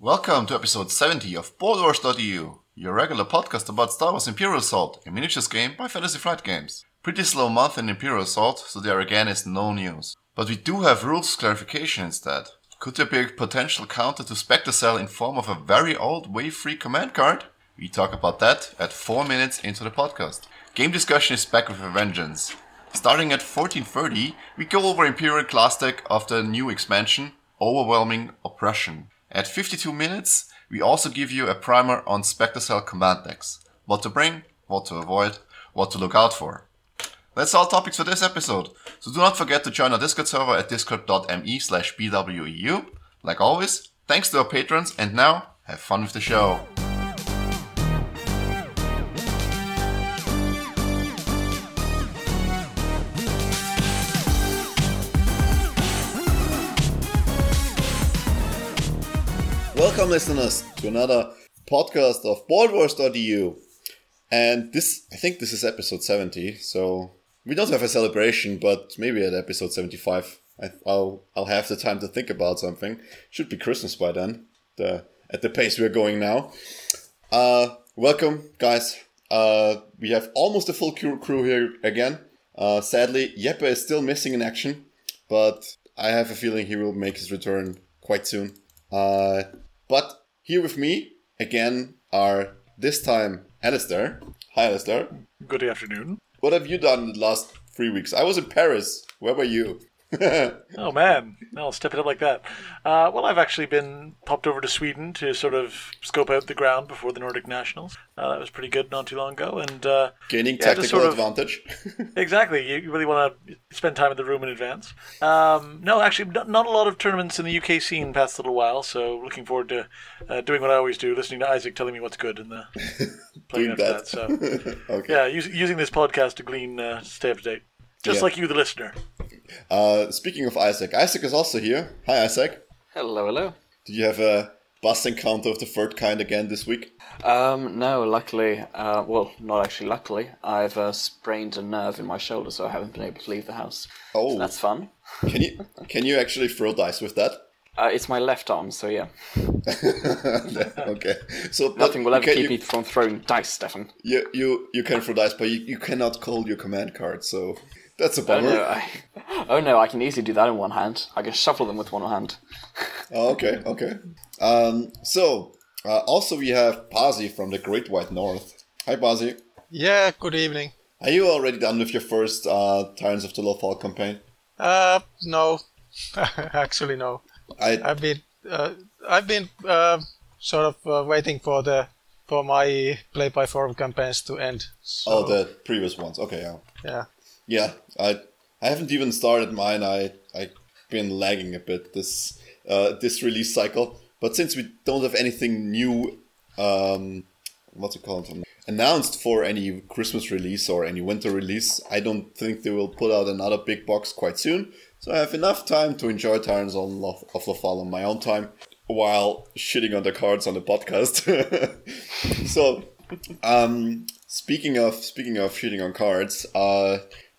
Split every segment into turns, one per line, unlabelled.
Welcome to episode 70 of BoardWars.eu, your regular podcast about Star Wars Imperial Assault, a miniatures game by Fantasy Flight Games. Pretty slow month in Imperial Assault, so there again is no news. But we do have rules clarification instead. Could there be a potential counter to Spectre Cell in form of a very old Wave 3 command card? We talk about that at 4 minutes into the podcast. Game discussion is back with a vengeance. Starting at 1430, we go over Imperial class deck the new expansion, Overwhelming Oppression. At 52 minutes, we also give you a primer on Spectre Cell command decks. What to bring, what to avoid, what to look out for. That's all topics for this episode. So do not forget to join our Discord server at discord.me slash bweu. Like always, thanks to our patrons and now have fun with the show. Welcome, listeners, to another podcast of BoardWars.eu. And this, I think this is episode 70, so we don't have a celebration, but maybe at episode 75, I, will I'll have the time to think about something. Should be Christmas by then, the, at the pace we're going now. Uh, welcome, guys. Uh, we have almost a full crew here again. Uh, sadly, Jeppe is still missing in action, but I have a feeling he will make his return quite soon. Uh, but here with me again are this time Alistair. Hi, Alistair.
Good afternoon.
What have you done in the last three weeks? I was in Paris. Where were you?
oh man, no, I'll step it up like that. Uh, well, I've actually been popped over to Sweden to sort of scope out the ground before the Nordic Nationals. Uh, that was pretty good not too long ago, and uh,
gaining yeah, tactical sort of, advantage.
exactly, you really want to spend time in the room in advance. Um, no, actually, not, not, a lot of tournaments in the UK scene past little while. So looking forward to uh, doing what I always do, listening to Isaac telling me what's good and playing after that. that. So okay. yeah, use, using this podcast to glean, uh, stay up to date, just yeah. like you, the listener.
Uh, speaking of Isaac, Isaac is also here. Hi, Isaac.
Hello, hello.
Did you have a bus encounter of the third kind again this week?
Um, no, luckily, uh, well, not actually luckily, I've uh, sprained a nerve in my shoulder, so I haven't been able to leave the house. Oh, so that's fun.
Can you can you actually throw dice with that?
Uh, it's my left arm, so yeah.
okay, so
nothing will ever keep you, me from throwing dice, Stefan.
You you you can throw dice, but you, you cannot call your command card. So that's a bummer.
Oh no, I, oh no, I can easily do that in one hand. I can shuffle them with one hand.
oh, okay, okay. Um, so, uh, also we have Pasi from the Great White North. Hi, Pasi.
Yeah, good evening.
Are you already done with your first uh, Tyrants of the Lothal campaign?
Uh, no. Actually, no. I... I've been, uh, I've been uh, sort of uh, waiting for the for my play by forum campaigns to end.
So... Oh, the previous ones. Okay, yeah.
Yeah.
Yeah, I I haven't even started mine. I I've been lagging a bit this uh, this release cycle. But since we don't have anything new, um, what's it called, announced for any Christmas release or any winter release, I don't think they will put out another big box quite soon. So I have enough time to enjoy Tyrants of Lothal on my own time while shitting on the cards on the podcast. so, um, speaking of speaking of shitting on cards, uh,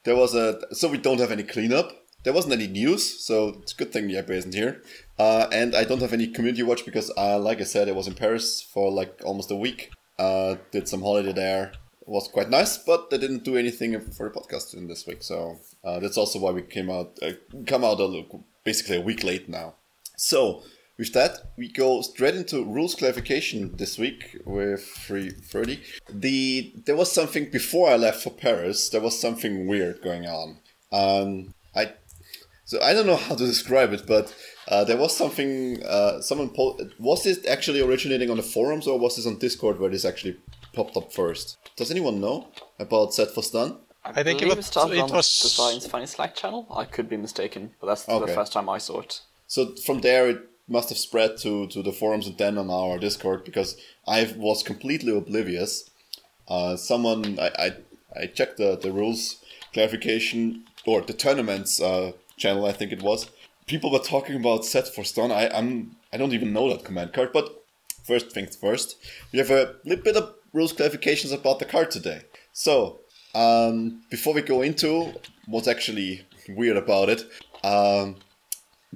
there was a so we don't have any cleanup. There wasn't any news, so it's a good thing Jeppe isn't here. Uh, and I don't have any community watch because, uh, like I said, I was in Paris for like almost a week. Uh, did some holiday there. It was quite nice, but they didn't do anything for the podcast in this week. So uh, that's also why we came out, uh, come out a, basically a week late now. So with that, we go straight into rules clarification this week with 330. The there was something before I left for Paris. There was something weird going on. Um, I so I don't know how to describe it, but uh, there was something. Uh, someone po- was this actually originating on the forums or was this on Discord where this actually popped up first? Does anyone know about Set for Stun?
I, I think it was, it started it on was... the Science Funny Slack channel. I could be mistaken, but that's okay. the first time I saw it.
So from there, it must have spread to, to the forums and then on our Discord because I was completely oblivious. Uh, someone I, I, I checked the, the rules clarification or the tournaments uh, channel I think it was. People were talking about set for stun. I I'm I don't even know that command card. But first things first, we have a little bit of rules clarifications about the card today. So um, before we go into what's actually weird about it, um,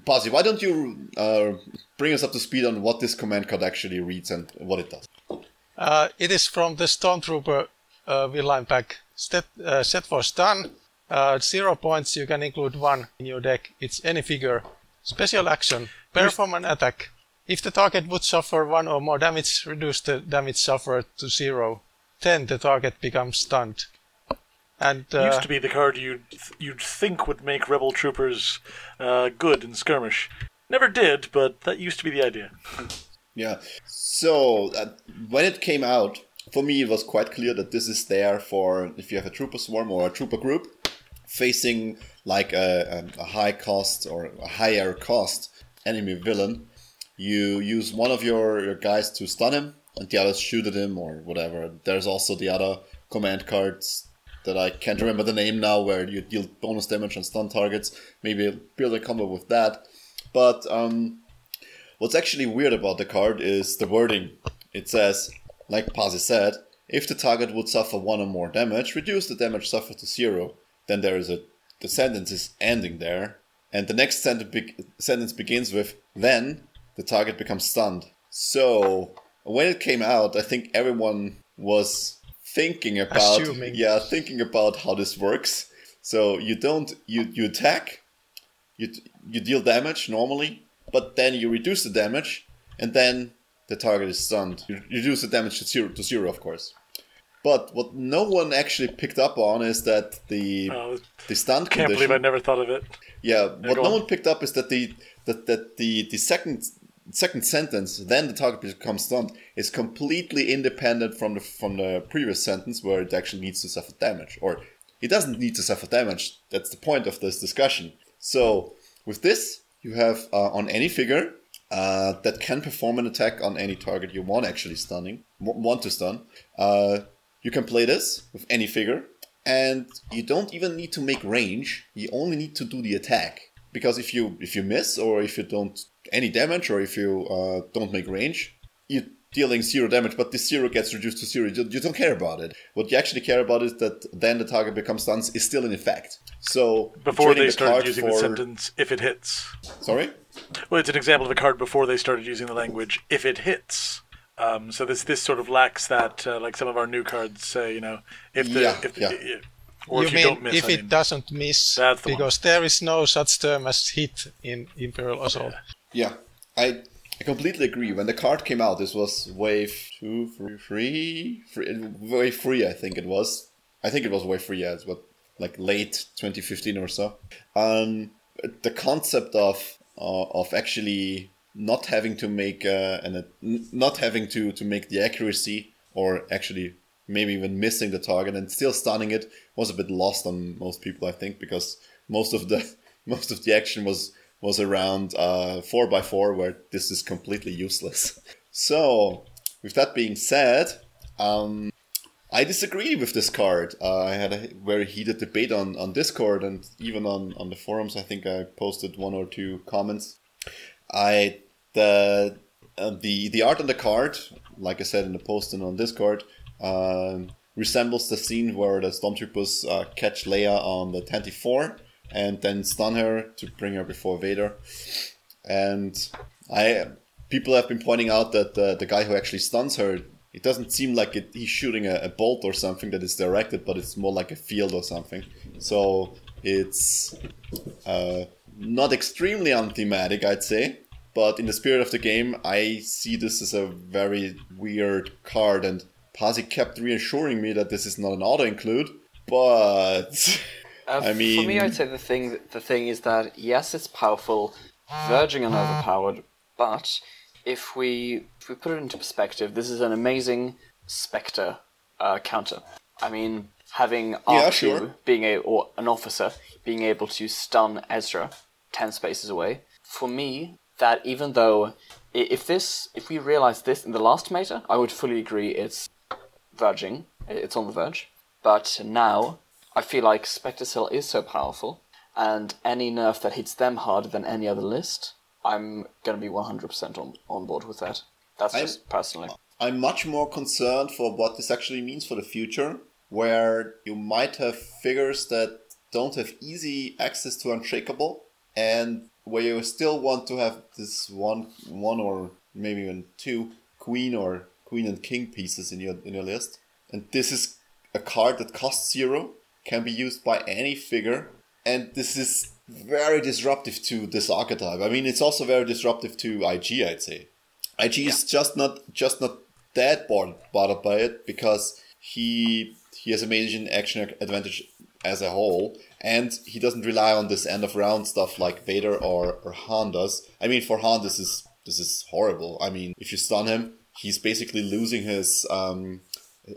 Pasi, why don't you uh, bring us up to speed on what this command card actually reads and what it does.
Uh, it is from the Stormtrooper uh, V-Line pack. Set, uh, set for stun. Uh, zero points, you can include one in your deck. It's any figure. Special action. Perform an attack. If the target would suffer one or more damage, reduce the damage suffered to zero. Then the target becomes stunned. And uh,
used to be the card you'd you'd think would make rebel troopers uh, good in skirmish. Never did, but that used to be the idea.
yeah. So uh, when it came out, for me it was quite clear that this is there for if you have a trooper swarm or a trooper group facing like a, a high cost or a higher cost enemy villain. You use one of your, your guys to stun him, and the others shoot at him or whatever. There's also the other command cards that I can't remember the name now, where you deal bonus damage on stun targets. Maybe build a combo with that. But um, what's actually weird about the card is the wording. It says, like Pasi said, if the target would suffer one or more damage, reduce the damage suffered to zero. Then there is a the sentence is ending there, and the next sentence, be- sentence begins with then the target becomes stunned. So when it came out, I think everyone was thinking about Assuming. yeah thinking about how this works. So you don't you you attack, you you deal damage normally, but then you reduce the damage, and then the target is stunned. You reduce the damage to zero to zero, of course. But what no one actually picked up on is that the oh, the stun
can't
condition.
believe I never thought of it.
Yeah, what no one picked up is that the that, that the the second second sentence, then the target becomes stunned, is completely independent from the from the previous sentence where it actually needs to suffer damage, or it doesn't need to suffer damage. That's the point of this discussion. So with this, you have uh, on any figure uh, that can perform an attack on any target you want actually stunning, want to stun. Uh, you can play this with any figure, and you don't even need to make range. You only need to do the attack because if you if you miss or if you don't any damage or if you uh, don't make range, you're dealing zero damage, but this zero gets reduced to zero. You, you don't care about it. What you actually care about is that then the target becomes stunned is still in effect. So
before they the started using for... the sentence, if it hits.
Sorry.
Well, it's an example of a card before they started using the language if it hits. Um, so this this sort of lacks that, uh, like some of our new cards say, you know, if the
yeah,
if,
yeah.
or you if you don't miss, if I it mean, doesn't miss, the because one. there is no such term as hit in Imperial Assault.
Yeah, I I completely agree. When the card came out, this was wave two, three, three, wave three. I think it was. I think it was wave three. Yeah, it's what like late 2015 or so. Um, the concept of uh, of actually not having to make uh, an not having to to make the accuracy or actually maybe even missing the target and still stunning it was a bit lost on most people I think because most of the most of the action was was around uh, 4x4 where this is completely useless. So with that being said, um, I disagree with this card. Uh, I had a very heated debate on, on Discord and even on, on the forums. I think I posted one or two comments. I the uh, the the art on the card, like I said in the post and on Discord, uh, resembles the scene where the stormtroopers uh, catch Leia on the Tantive 4 and then stun her to bring her before Vader. And I people have been pointing out that uh, the guy who actually stuns her, it doesn't seem like it, he's shooting a, a, bolt or something that is directed, but it's more like a field or something. So it's uh, not extremely unthematic, I'd say. But in the spirit of the game, I see this as a very weird card, and Pasi kept reassuring me that this is not an auto include. But uh, I mean,
for me, I'd say the thing the thing is that yes, it's powerful, verging on overpowered, but if we if we put it into perspective, this is an amazing Spectre uh, counter. I mean, having R2 yeah, sure. being a or an officer being able to stun Ezra ten spaces away. For me, that even though if this if we realize this in the last meta, I would fully agree it's verging, it's on the verge. But now I feel like Spectre Cell is so powerful, and any nerf that hits them harder than any other list, I'm gonna be 100% on on board with that. That's just I'm, personally.
I'm much more concerned for what this actually means for the future, where you might have figures that don't have easy access to Unshakable, and where you still want to have this one, one or maybe even two queen or queen and king pieces in your in your list. And this is a card that costs zero, can be used by any figure, and this is very disruptive to this archetype. I mean, it's also very disruptive to IG. I'd say IG is just not just not that bothered, bothered by it because he he has amazing action advantage as a whole, and he doesn't rely on this end of round stuff like Vader or, or Han does. I mean, for Han, this is this is horrible. I mean, if you stun him, he's basically losing his um,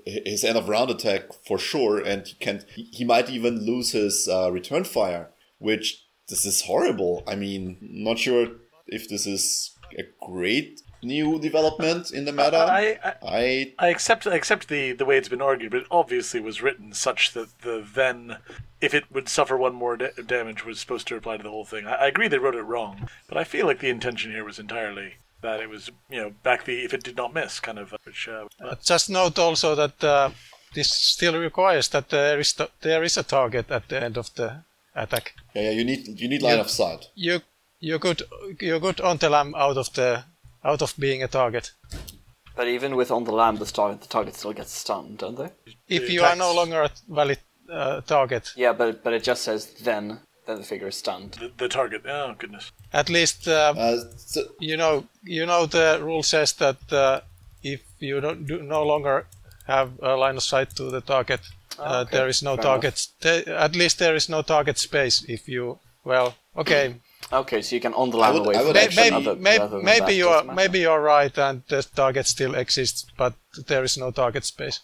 his end of round attack for sure, and he can he might even lose his uh, return fire, which this is horrible. I mean, not sure if this is a great new development in the meta.
I, I,
I
I accept I accept the, the way it's been argued, but it obviously was written such that the then, if it would suffer one more da- damage, was supposed to apply to the whole thing. I, I agree they wrote it wrong, but I feel like the intention here was entirely that it was you know back the if it did not miss kind of. Which, uh,
Uh, Just note also that uh, this still requires that there is t- there is a target at the end of the attack.
yeah, yeah you need you need line
Yeah.
of sight.
You you could you could on the Lam out of the out of being a target.
But even with on the Lam, the, star- the target still gets stunned, don't they?
If
The
you are no longer a valid uh, target,
Yeah, but but it just says then then the figure is stunned.
the, the target. Oh goodness.
at least uh,
Uh, so,
you know you know the rule says that uh, if you don't do, no longer have a line of sight to the target, uh,
Ah, okay.
there is no
Fair
target. There, at least there is no target space. If you well, okay,
Okay, so you can on the Lam
would-
away
would
the
May-
actually-
action
maybe
other-
maybe, maybe you're
doesn't
maybe you're right, and the target still exists, but there is no target space.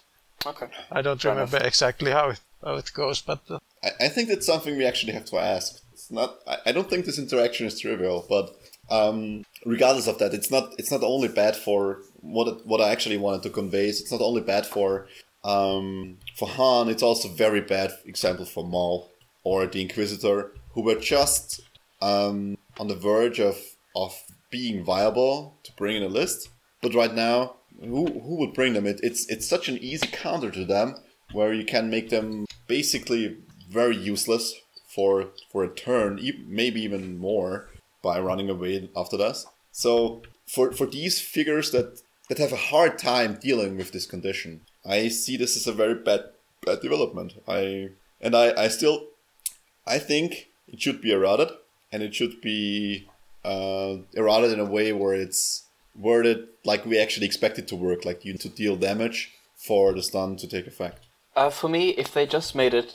Okay.
I don't
Fair
remember exactly how it, how it goes, but uh,
I, I think that's something we actually have to ask. It's not. I, I don't think this interaction is trivial, but um, regardless of that, it's not. It's not only bad for what what I actually wanted to convey. It's not only bad for um, for Han. It's also very bad, example for Maul or the Inquisitor, who were just um, on the verge of of being viable to bring in a list. But right now, who who would bring them? It, it's it's such an easy counter to them, where you can make them basically very useless for for a turn, maybe even more by running away after that. So for for these figures that that have a hard time dealing with this condition, I see this as a very bad bad development. I and I I still I think it should be errata'd, and it should be uh, errata'd in a way where it's worded like we actually expect it to work, like you to deal damage for the stun to take effect.
Uh, for me, if they just made it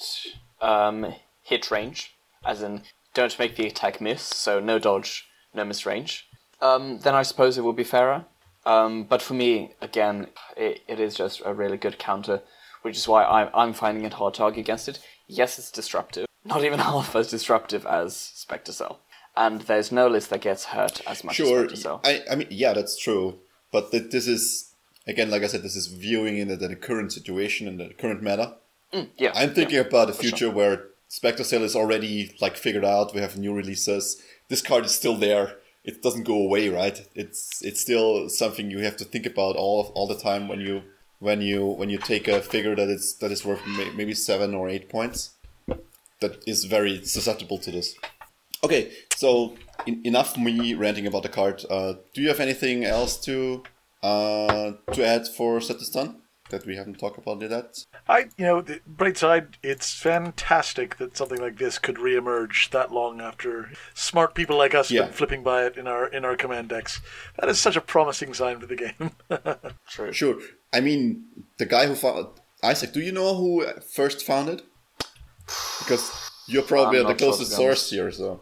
um, hit range, as in don't make the attack miss, so no dodge, no miss range, um, then I suppose it would be fairer. Um, but for me, again, it, it is just a really good counter, which is why I'm, I'm finding it hard to argue against it. Yes, it's disruptive, not even half as disruptive as Spectre Cell. And there's no list that gets hurt as much
Sure,
as Spectre Cell.
I, I mean, yeah, that's true. But th- this is, again, like I said, this is viewing in the, the current situation and the current meta.
Yeah,
I'm thinking
yeah,
about a
for sure.
future where Spectre Cell is already like figured out. We have new releases. This card is still there. It doesn't go away, right? It's it's still something you have to think about all all the time when you when you when you take a figure that is that is worth may, maybe seven or eight points. That is very susceptible to this. Okay, so in, enough me ranting about the card. Uh, do you have anything else to uh, to add for Stun that we haven't talked about yet?
I, you know, the bright side, it's fantastic that something like this could reemerge that long after smart people like us have
Yeah.
been flipping by it in our in our command decks. That is such a promising sign for the game.
True.
Sure. I mean, the guy who found Isaac. Do you know who first found it? Because you're probably the
not sure, to
closest
be
source here. So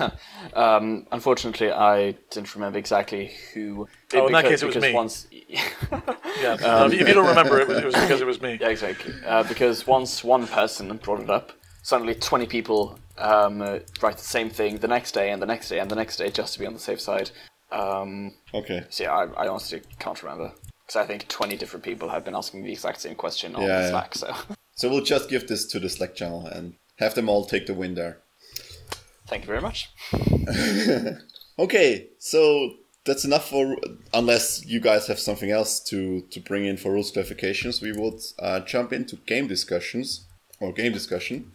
Um, unfortunately, I didn't remember exactly who.
Oh, in that case, it was me.
Once,
yeah, no, if you don't remember, it was, it was because it was me.
yeah, exactly. Uh, because once one person brought it up, suddenly twenty people um, uh, write the same thing the next day and the next day and the next day just to be on the safe side. Um,
okay.
so yeah, I, I honestly can't remember because I think twenty different people have been asking the exact same question on
Yeah, yeah.
Slack. So
So we'll just give this to the Slack channel and have them all take the win there.
Thank you very much.
Okay, so that's enough for. Unless you guys have something else to to bring in for rules clarifications, we would uh, jump into game discussions or game discussion.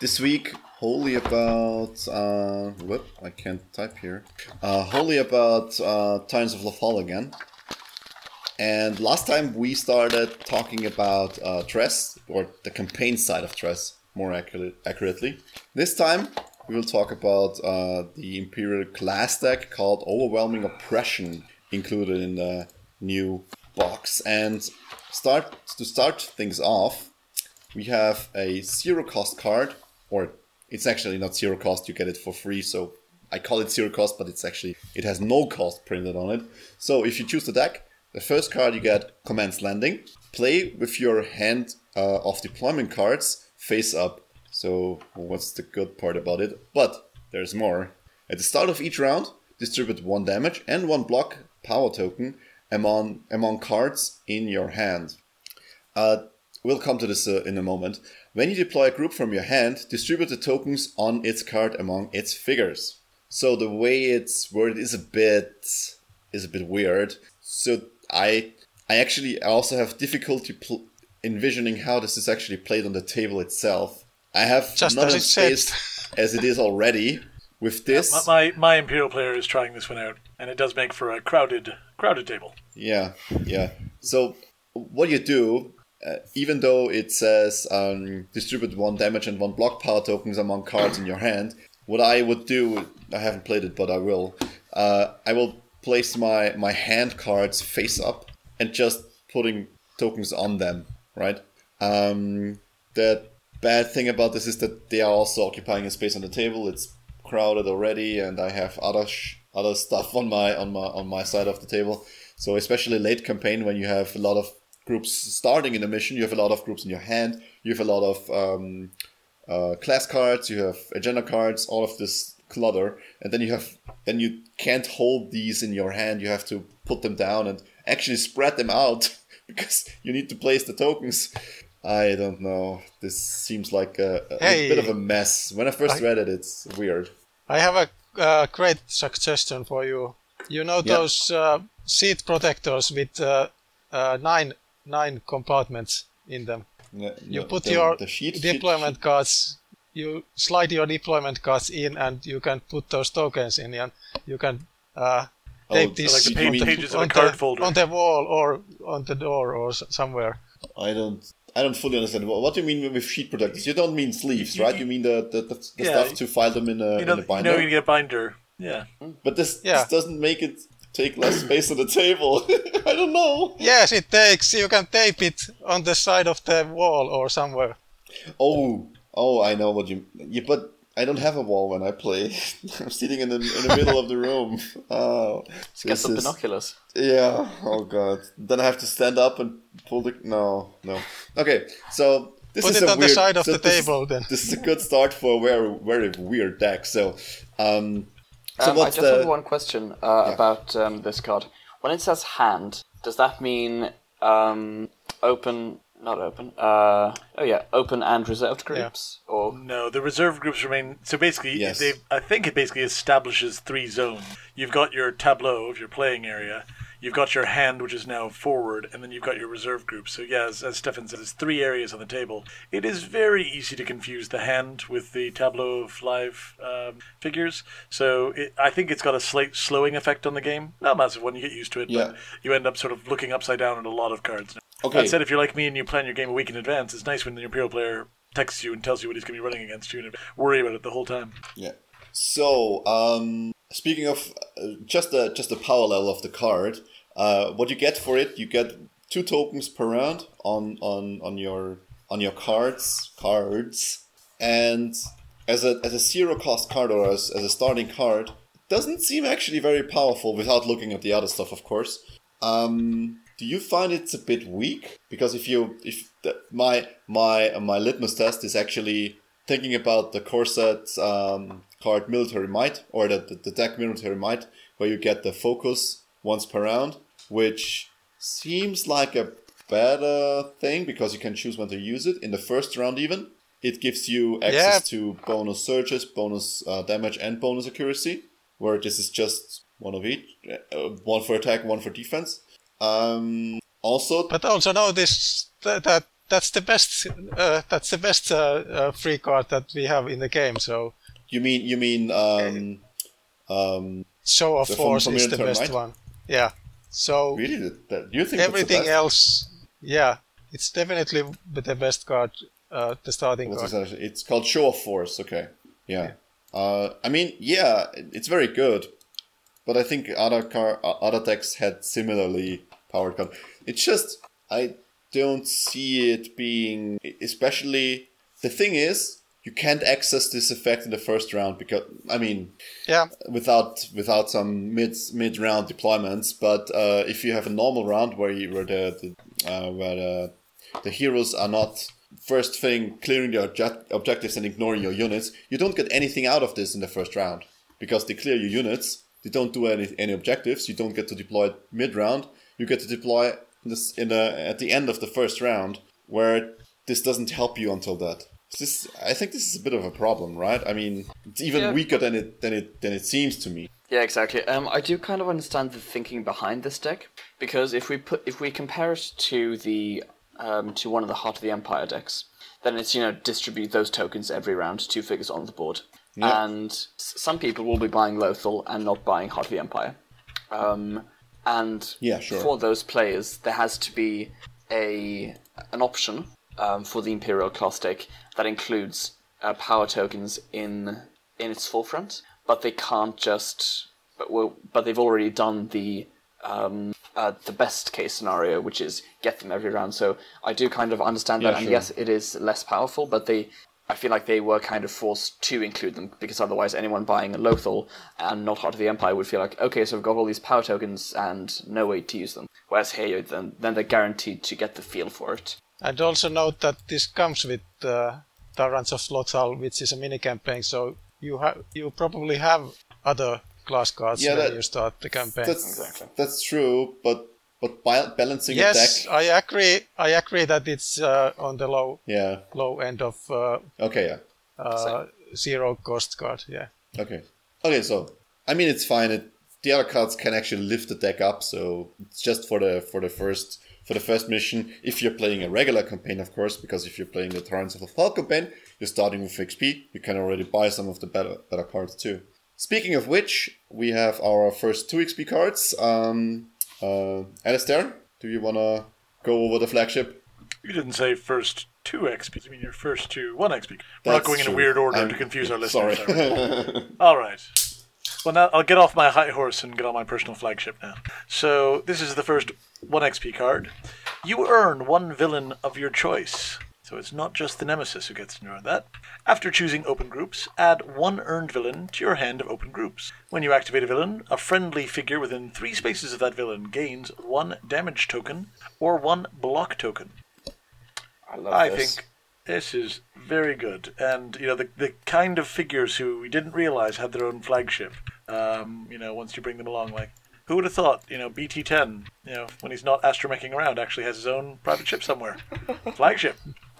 This week wholly about uh, whoop, I can't type here. Uh, wholly about uh, Tyrants of Lothal again. And last time we started talking about uh, Tress, or the campaign side of Tress, more accurate, accurately. This time we will talk about uh, the Imperial class deck called Overwhelming Oppression, included in the new box. And start to start things off, we have a zero cost card, or it's actually not zero cost, you get it for free, so I call it zero cost, but it's actually, it has no cost printed on it. So if you choose the deck, the first card you get commands landing. Play with your hand uh, of deployment cards face up. So what's the good part about it? But there's more. At the start of each round, distribute one damage and one block power token among among cards in your hand. Uh, we'll come to this uh, in a moment. When you deploy a group from your hand, distribute the tokens on its card among its figures. So the way it's worded is a bit is a bit weird. So I I actually also have difficulty pl- envisioning how this is actually played on the table itself. I have
Just
not
as
enough
said.
as it is already. With this,
My, my my Imperial player is trying this one out, and it does make for a crowded crowded table.
Yeah, yeah. So what you do, uh, even though it says um, distribute one damage and one block power tokens among cards in your hand, what I would do, I haven't played it, but I will. Uh, I will place my my hand cards face up and just putting tokens on them. Right. Um, the bad thing about this is that they are also occupying a space on the table. It's crowded already, and I have other sh- other stuff on my on my on my side of the table. So especially late campaign when you have a lot of groups starting in a mission, you have a lot of groups in your hand. You have a lot of um, uh, class cards. You have agenda cards. All of this clutter, and then you have then you can't hold these in your hand. You have to put them down and actually spread them out because you need to place the tokens. I don't know. This seems like a, a
Hey.
bit of a mess. When I first
I-
read it, it's weird.
I have a uh, great suggestion for you. You know
Yeah.
those uh, seat protectors with uh, uh, nine nine compartments in them. You
no,
put
the-
your
the sheet- sheet-
deployment cards. You slide your deployment cards in, and you can put those tokens in, and you can uh,
Oh,
tape this
like the
you
page-
mean-
pages
on
card
the,
folder.
on the wall or on the door or somewhere.
I don't. I don't fully understand. What, what do you mean with sheet protectors? You don't mean sleeves, right? You mean the the, the, the
Yeah,
stuff to file them in a,
You know,
in a
you
binder.
know, you get a binder. Yeah, hmm.
but this
Yeah.
this doesn't make it take less space on the table. I don't know.
Yes, it takes. You can tape it on the side of the wall or somewhere.
Oh, oh, I know what you. Yeah, but I don't have a wall when I play. I'm sitting in the in the middle of the room. Oh,
Get some
is-
binoculars.
Yeah. Oh god. Then I have to stand up and pull the. No, no. Okay, so this
Put
is
it
a
on the side of
so
the
this is-
table then.
This is a good start for a very very weird deck. So, um, so
Um, I
what's
just
the?
have one question uh, about um, this card. When it says hand, does that mean um, open? Not open. Uh, oh yeah, open and reserved groups, or
no, the reserve groups remain. So basically,
Yes.
they I think it basically establishes three zones. You've got your tableau of your playing area. You've got your hand, which is now forward, and then you've got your reserve group. So yeah, as, as Stefan said, there's three areas on the table. It is very easy to confuse the hand with the tableau of live um, figures. So it, I think it's got a slight slowing effect on the game. Not a massive one. You get used to it,
Yeah.
but you end up sort of looking upside down at a lot of cards.
Okay.
That said, if you're like me and you plan your game a week in advance, it's nice when the Imperial player texts you and tells you what he's going to be running against you and worry about it the whole time.
Yeah. So, um, speaking of just the just the power level of the card, uh, what you get for it, you get two tokens per round on on on your on your cards cards, and as a as a zero cost card or as, as a starting card, it doesn't seem actually very powerful without looking at the other stuff, of course. Um, do you find it's a bit weak? Because if you if the, my my my litmus test is actually thinking about the core set um, card military might or the, the, the deck military might where you get the focus once per round which seems like a better thing because you can choose when to use it. In the first round even it gives you access to bonus surges bonus uh, damage and bonus accuracy where this is just one of each uh, one for attack one for defense um, also
But also notice that, that that's the best. Uh, that's the best uh, uh, free card that we have in the game. So
You mean you mean um, um,
show of
The from-
force
from
is the best
Might?
one. Yeah. So
really? That, you think
everything
that's the best?
else, yeah, it's definitely the best card. Uh, the starting card.
It's called Show of Force. Okay. Yeah. Uh, I mean, yeah, it's very good, but I think other car uh, other decks had similarly powered card. It's just I don't see it being, especially the thing is you can't access this effect in the first round because I mean
Yeah.
without without some mid mid round deployments. But uh, if you have a normal round where you, where the, the uh, where the, the heroes are not first thing clearing the object- objectives and ignoring your units, you don't get anything out of this in the first round because they clear your units. They don't do any any objectives. You don't get to deploy it mid round. You get to deploy this in the at the end of the first round where this doesn't help you until that. This, I think this is a bit of a problem, right? I mean, it's even
Yeah.
weaker than it than it than it seems to me.
Yeah, exactly. Um, I do kind of understand the thinking behind this deck because if we put if we compare it to the um, to one of the Heart of the Empire decks, then it's you know distribute those tokens every round, two figures on the board,
Yeah.
and s- some people will be buying Lothal and not buying Heart of the Empire. Um, and
Yeah, sure.
for those players, there has to be a an option um, for the Imperial class deck that includes uh, power tokens in in its forefront, but they can't just. But well, but they've already done the um, uh, the best case scenario, which is get them every round. So I do kind of understand that,
Yeah,
and yes, it is less powerful, but they. I feel like they were kind of forced to include them because otherwise, anyone buying a Lothal and not Heart of the Empire would feel like, okay, so I've got all these power tokens and no way to use them. Whereas here, then, then they're guaranteed to get the feel for it.
And also note that this comes with uh, Tyrants of Lothal, which is a mini campaign. So you have you probably have other class cards
Yeah,
when
that-
you start the campaign.
That's
Exactly.
that's true, but but balancing
yes,
a deck,
I agree. I agree that it's uh, on the low
yeah,
low end of uh,
okay, yeah,
uh, zero cost card. Yeah.
okay, okay. So I mean, it's fine. It, the other cards can actually lift the deck up, so it's just for the for the first for the first mission. If you're playing a regular campaign, of course, because if you're playing the Tyrants of Lothal campaign, you're starting with XP. You can already buy some of the better better cards too. Speaking of which, we have our first two XP cards. Um, uh, Alistair, do you wanna go over the flagship?
You didn't say first two XP. I mean your first two one XP. We're not
That's
going in a weird order
I'm-
to confuse our
Sorry.
listeners. we? All right. Well, now I'll get off my high horse and get on my personal flagship now. So this is the first one XP card. You earn one villain of your choice. So it's not just the nemesis who gets to know that. After choosing open groups, add one earned villain to your hand of open groups. When you activate a villain, a friendly figure within three spaces of that villain gains one damage token or one block token.
I love
I
this.
think this is very good, and you know the the kind of figures who we didn't realize had their own flagship. Um, you know, once you bring them along, like who would have thought? You know, BT10. You know, when he's not astromeching around, actually has his own private ship somewhere, flagship.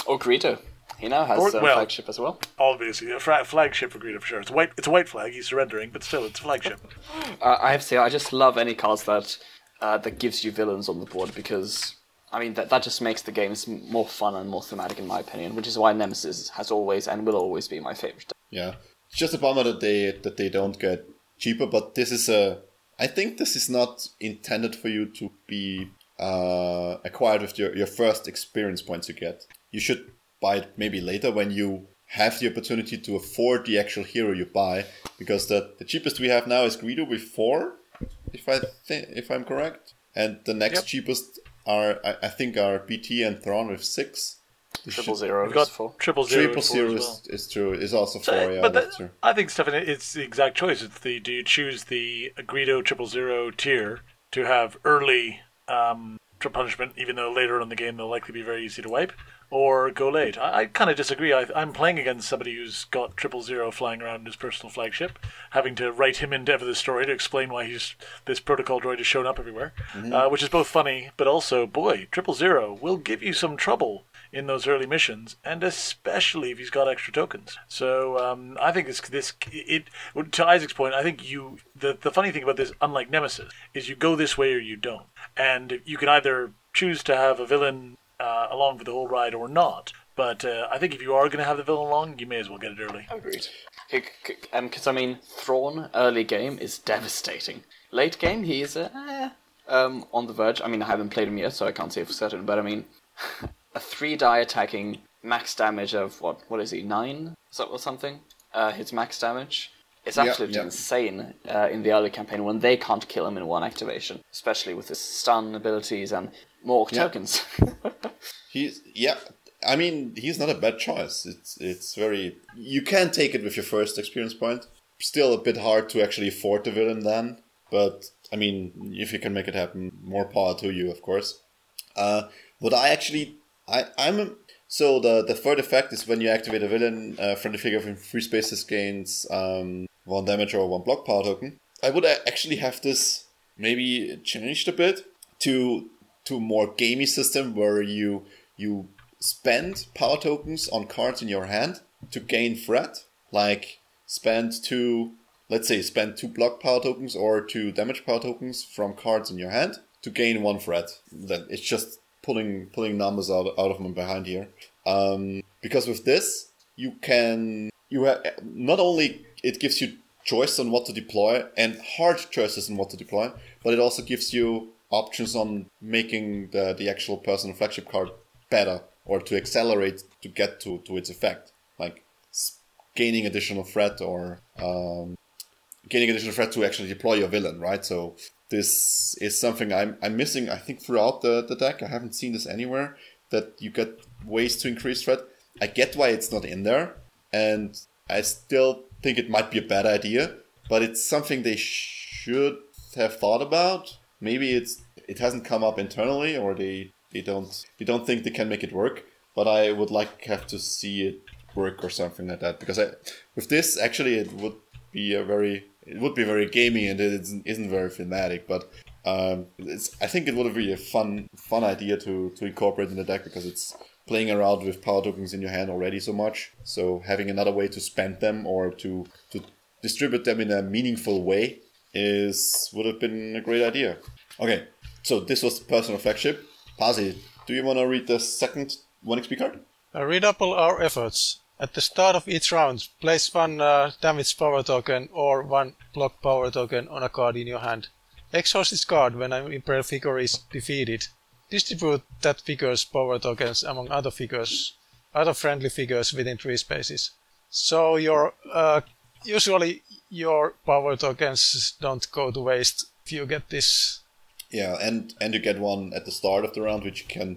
Or Greedo. He now has
Or-
a
well-
flagship as well.
Obviously, a fra- flagship for Greedo for sure. It's a white. It's a white flag. He's surrendering, but still, it's a flagship.
Uh, I have to say, I just love any cards that uh, that gives you villains on the board because I mean that that just makes the games more fun and more thematic in my opinion. Which is why Nemesis has always and will always be my favorite.
Yeah, it's just a bummer that they that they don't get cheaper. But this is a, I think this is not intended for you to be uh, acquired with your your first experience points you get. You should buy it maybe later when you have the opportunity to afford the actual hero you buy, because the the cheapest we have now is Greedo with four, if I think if I'm correct, and the next
Yep.
cheapest are I, I think are BT and Thrawn with six. This
Triple
should-
zero
We've got
is full.
triple zero.
Triple
is four
zero
as
is,
well.
is true. Is also
So,
four. Yeah,
but
that's
that-
true.
I think, Stefan, it's the exact choice. It's the do you choose the Greedo triple zero tier to have early um, tri- punishment, even though later on in the game they'll likely be very easy to wipe, or go late. I, I kind of disagree. I, I'm playing against somebody who's got triple zero flying around in his personal flagship, having to write him into the story to explain why he's this protocol droid has shown up everywhere, uh, which is both funny, but also, boy, triple zero will give you some trouble in those early missions, and especially if he's got extra tokens. So um, I think this this it to Isaac's point. I think you the the funny thing about this, unlike Nemesis, is you go this way or you don't, and you can either choose to have a villain. Uh, along for the whole ride or not. But uh, I think if you are going to have the villain along, you may as well get it early.
Agreed. Because, I mean, Thrawn, early game, is devastating. Late game, he is uh, um, on the verge. I mean, I haven't played him yet, so I can't say for certain, but I mean, a three die attacking max damage of what? What is he? Nine? Is that or something? Uh, his max damage. It's absolutely
yeah.
insane uh, in the early campaign when they can't kill him in one activation, especially with his stun abilities and more
Yeah.
tokens.
He's yeah. I mean, he's not a bad choice. It's it's very you can take it with your first experience point. Still a bit hard to actually afford the villain then, but I mean, if you can make it happen, more power to you, of course. Uh, what I actually I I'm a, so the the third effect is when you activate a villain, uh, friendly figure from free spaces gains um, one damage or one block power token. I would actually have this maybe changed a bit to to more gamey system where you you spend power tokens on cards in your hand to gain threat. Like spend two, let's say, spend two block power tokens or two damage power tokens from cards in your hand to gain one threat. Then it's just pulling pulling numbers out out of my behind here. Um, because with this you can you have not only it gives you choice on what to deploy and hard choices on what to deploy, but it also gives you options on making the, the actual personal flagship card better or to accelerate to get to, to its effect, like gaining additional threat or um, gaining additional threat to actually deploy your villain, right? So this is something I'm, I'm missing, I think, throughout the, the deck. I haven't seen this anywhere that you get ways to increase threat. I get why it's not in there, and I still think it might be a bad idea, but it's something they should have thought about. Maybe it's it hasn't come up internally, or they they don't they don't think they can make it work. But I would like have to see it work or something like that because I, with this actually it would be a very it would be very gamey and it isn't, very thematic, but um, I think it would be a fun fun idea to to incorporate in the deck because it's playing around with power tokens in your hand already so much. So having another way to spend them or to to distribute them in a meaningful way is would have been a great idea. Okay, so this was the personal flagship. Pasi, do you want to read the second one XP card?
Uh, redouble our efforts. At the start of each round, place one uh, damage power token or one block power token on a card in your hand. Exhaust this card when an Imperial figure is defeated. Distribute that figure's power tokens among other figures, other friendly figures within three spaces. So your uh, usually your power tokens don't go to waste if you get this.
Yeah, and and you get one at the start of the round which you can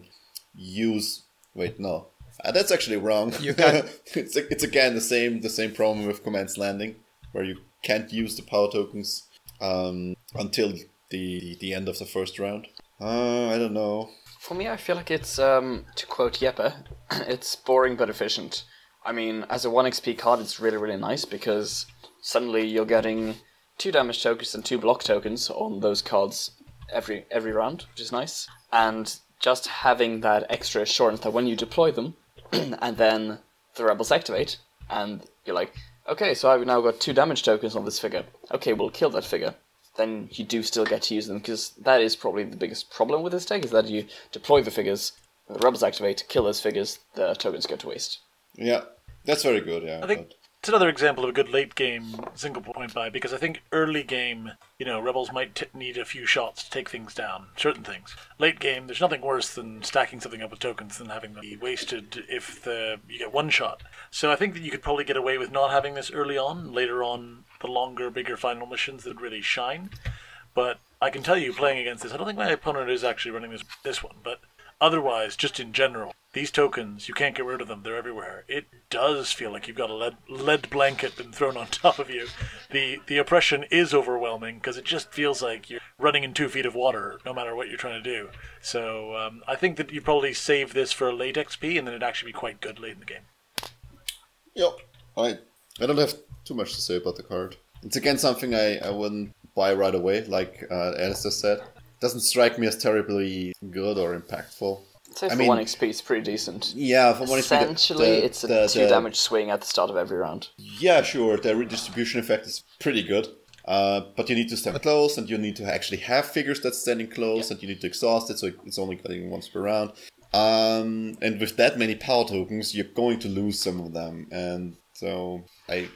use. Wait, no, uh, that's actually wrong.
You can-
it's it's again the same the same problem with Command's Landing, where you can't use the power tokens um, until the the end of the first round. Uh, I don't know.
For me, I feel like it's, um, to quote Jeppe, it's boring but efficient. I mean, as a 1 XP card, it's really, really nice because suddenly you're getting two damage tokens and two block tokens on those cards every every round, which is nice. And just having that extra assurance that when you deploy them, and then the rebels activate, and you're like, okay, so I've now got two damage tokens on this figure. Okay, we'll kill that figure then you do still get to use them because that is probably the biggest problem with this deck is that you deploy the figures, the rebels activate, kill those figures, the tokens go to waste.
Yeah, that's very good. Yeah,
I think
but-
it's another example of a good late game single point buy because I think early game, you know, rebels might t- need a few shots to take things down, certain things. Late game, there's nothing worse than stacking something up with tokens than having them be wasted if the, you get one shot. So I think that you could probably get away with not having this early on. Later on, the longer, bigger final missions that really shine. But I can tell you, playing against this, I don't think my opponent is actually running this this one. But otherwise, just in general, these tokens, you can't get rid of them. They're everywhere. It does feel like you've got a lead lead blanket been thrown on top of you. The the oppression is overwhelming because it just feels like you're running in two feet of water, no matter what you're trying to do. So um, I think that you probably save this for late XP, and then it'd actually be quite good late in the game.
Yep. I I don't have too much to say about the card. It's again something I, I wouldn't buy right away, like uh, Alistair said. Doesn't strike me as terribly good or impactful.
I'd
I mean-
1 XP it's pretty decent.
Yeah, from what I see, the-
Essentially,
the-
it's a
the-
2
the-
damage swing at the start of every round.
Yeah, sure. The redistribution effect is pretty good. Uh, but you need to stand close, and you need to actually have figures that's standing close, and you need to exhaust it, so it's only cutting once per round. Um, and with that many power tokens, you're going to lose some of them, and so I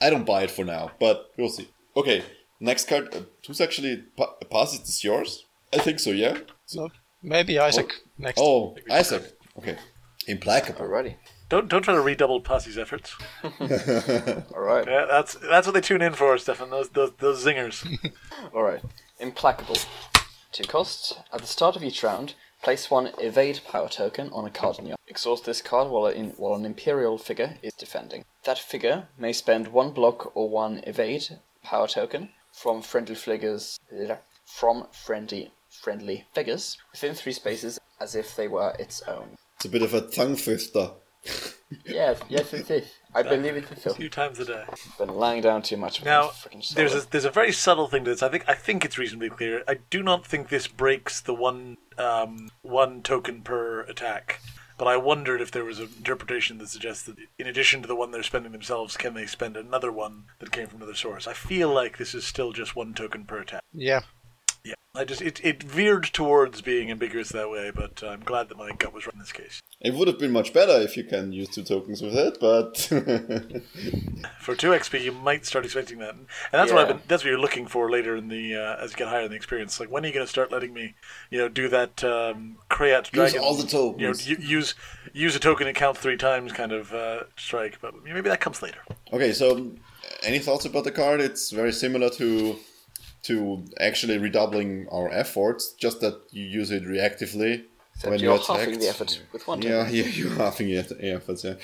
I don't buy it for now, but we'll see. Okay, next card. Uh, who's actually pa- pass? Is this yours? I think so. Yeah.
So maybe Isaac oh. next.
Oh, Isaac. Okay. Implacable.
Alrighty.
Don't don't try to redouble Posse's efforts.
Alright.
Yeah, that's that's what they tune in for, Stefan. Those those, those zingers.
Alright. Implacable. Two costs. At the start of each round, place one evade power token on a card in your exhaust this card while, in, while an Imperial figure is defending. That figure may spend one block or one evade power token from friendly figures from friendly friendly figures within three spaces as if they were its own.
It's a bit of a tongue twister.
Yes, yes it is. I believe it is
A
so.
few times a day.
Been lying down too much.
Now, there's a, there's a very subtle thing to this. I think I think it's reasonably clear. I do not think this breaks the one um, one token per attack. But I wondered if there was an interpretation that suggests that in addition to the one they're spending themselves, can they spend another one that came from another source? I feel like this is still just one token per attack.
Yeah.
Yeah, I just it, it veered towards being ambiguous that way, but I'm glad that my gut was right in this case.
It would have been much better if you can use two tokens with it, but
For two XP, you might start expecting that, and that's what I've been. That's what you're looking for later in the uh, as you get higher in the experience. Like when are you going to start letting me, you know, do that um, Krayat
use all the
you know,
tokens.
use use a token and count three times kind of uh, strike, but maybe that comes later.
Okay, so any thoughts about the card? It's very similar to to actually redoubling our efforts, just that you use it reactively
Except
when
you're
you're
halving the effort with one token.
Yeah, yeah, you're halving the the efforts. Yeah.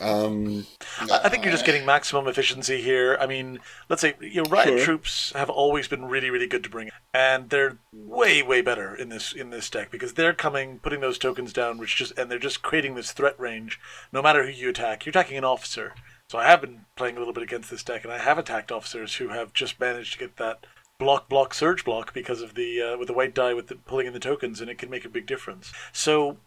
Um,
I I think you're just getting maximum efficiency here. I mean, let's say you know, riot
Sure.
troops have always been really, really good to bring, in. and they're way, way better in this in this deck because they're coming, putting those tokens down, which just and they're just creating this threat range. No matter who you attack, you're attacking an officer. So I have been playing a little bit against this deck, and I have attacked officers who have just managed to get that block, block, surge block because of the uh, with the white die with the pulling in the tokens, and it can make a big difference. So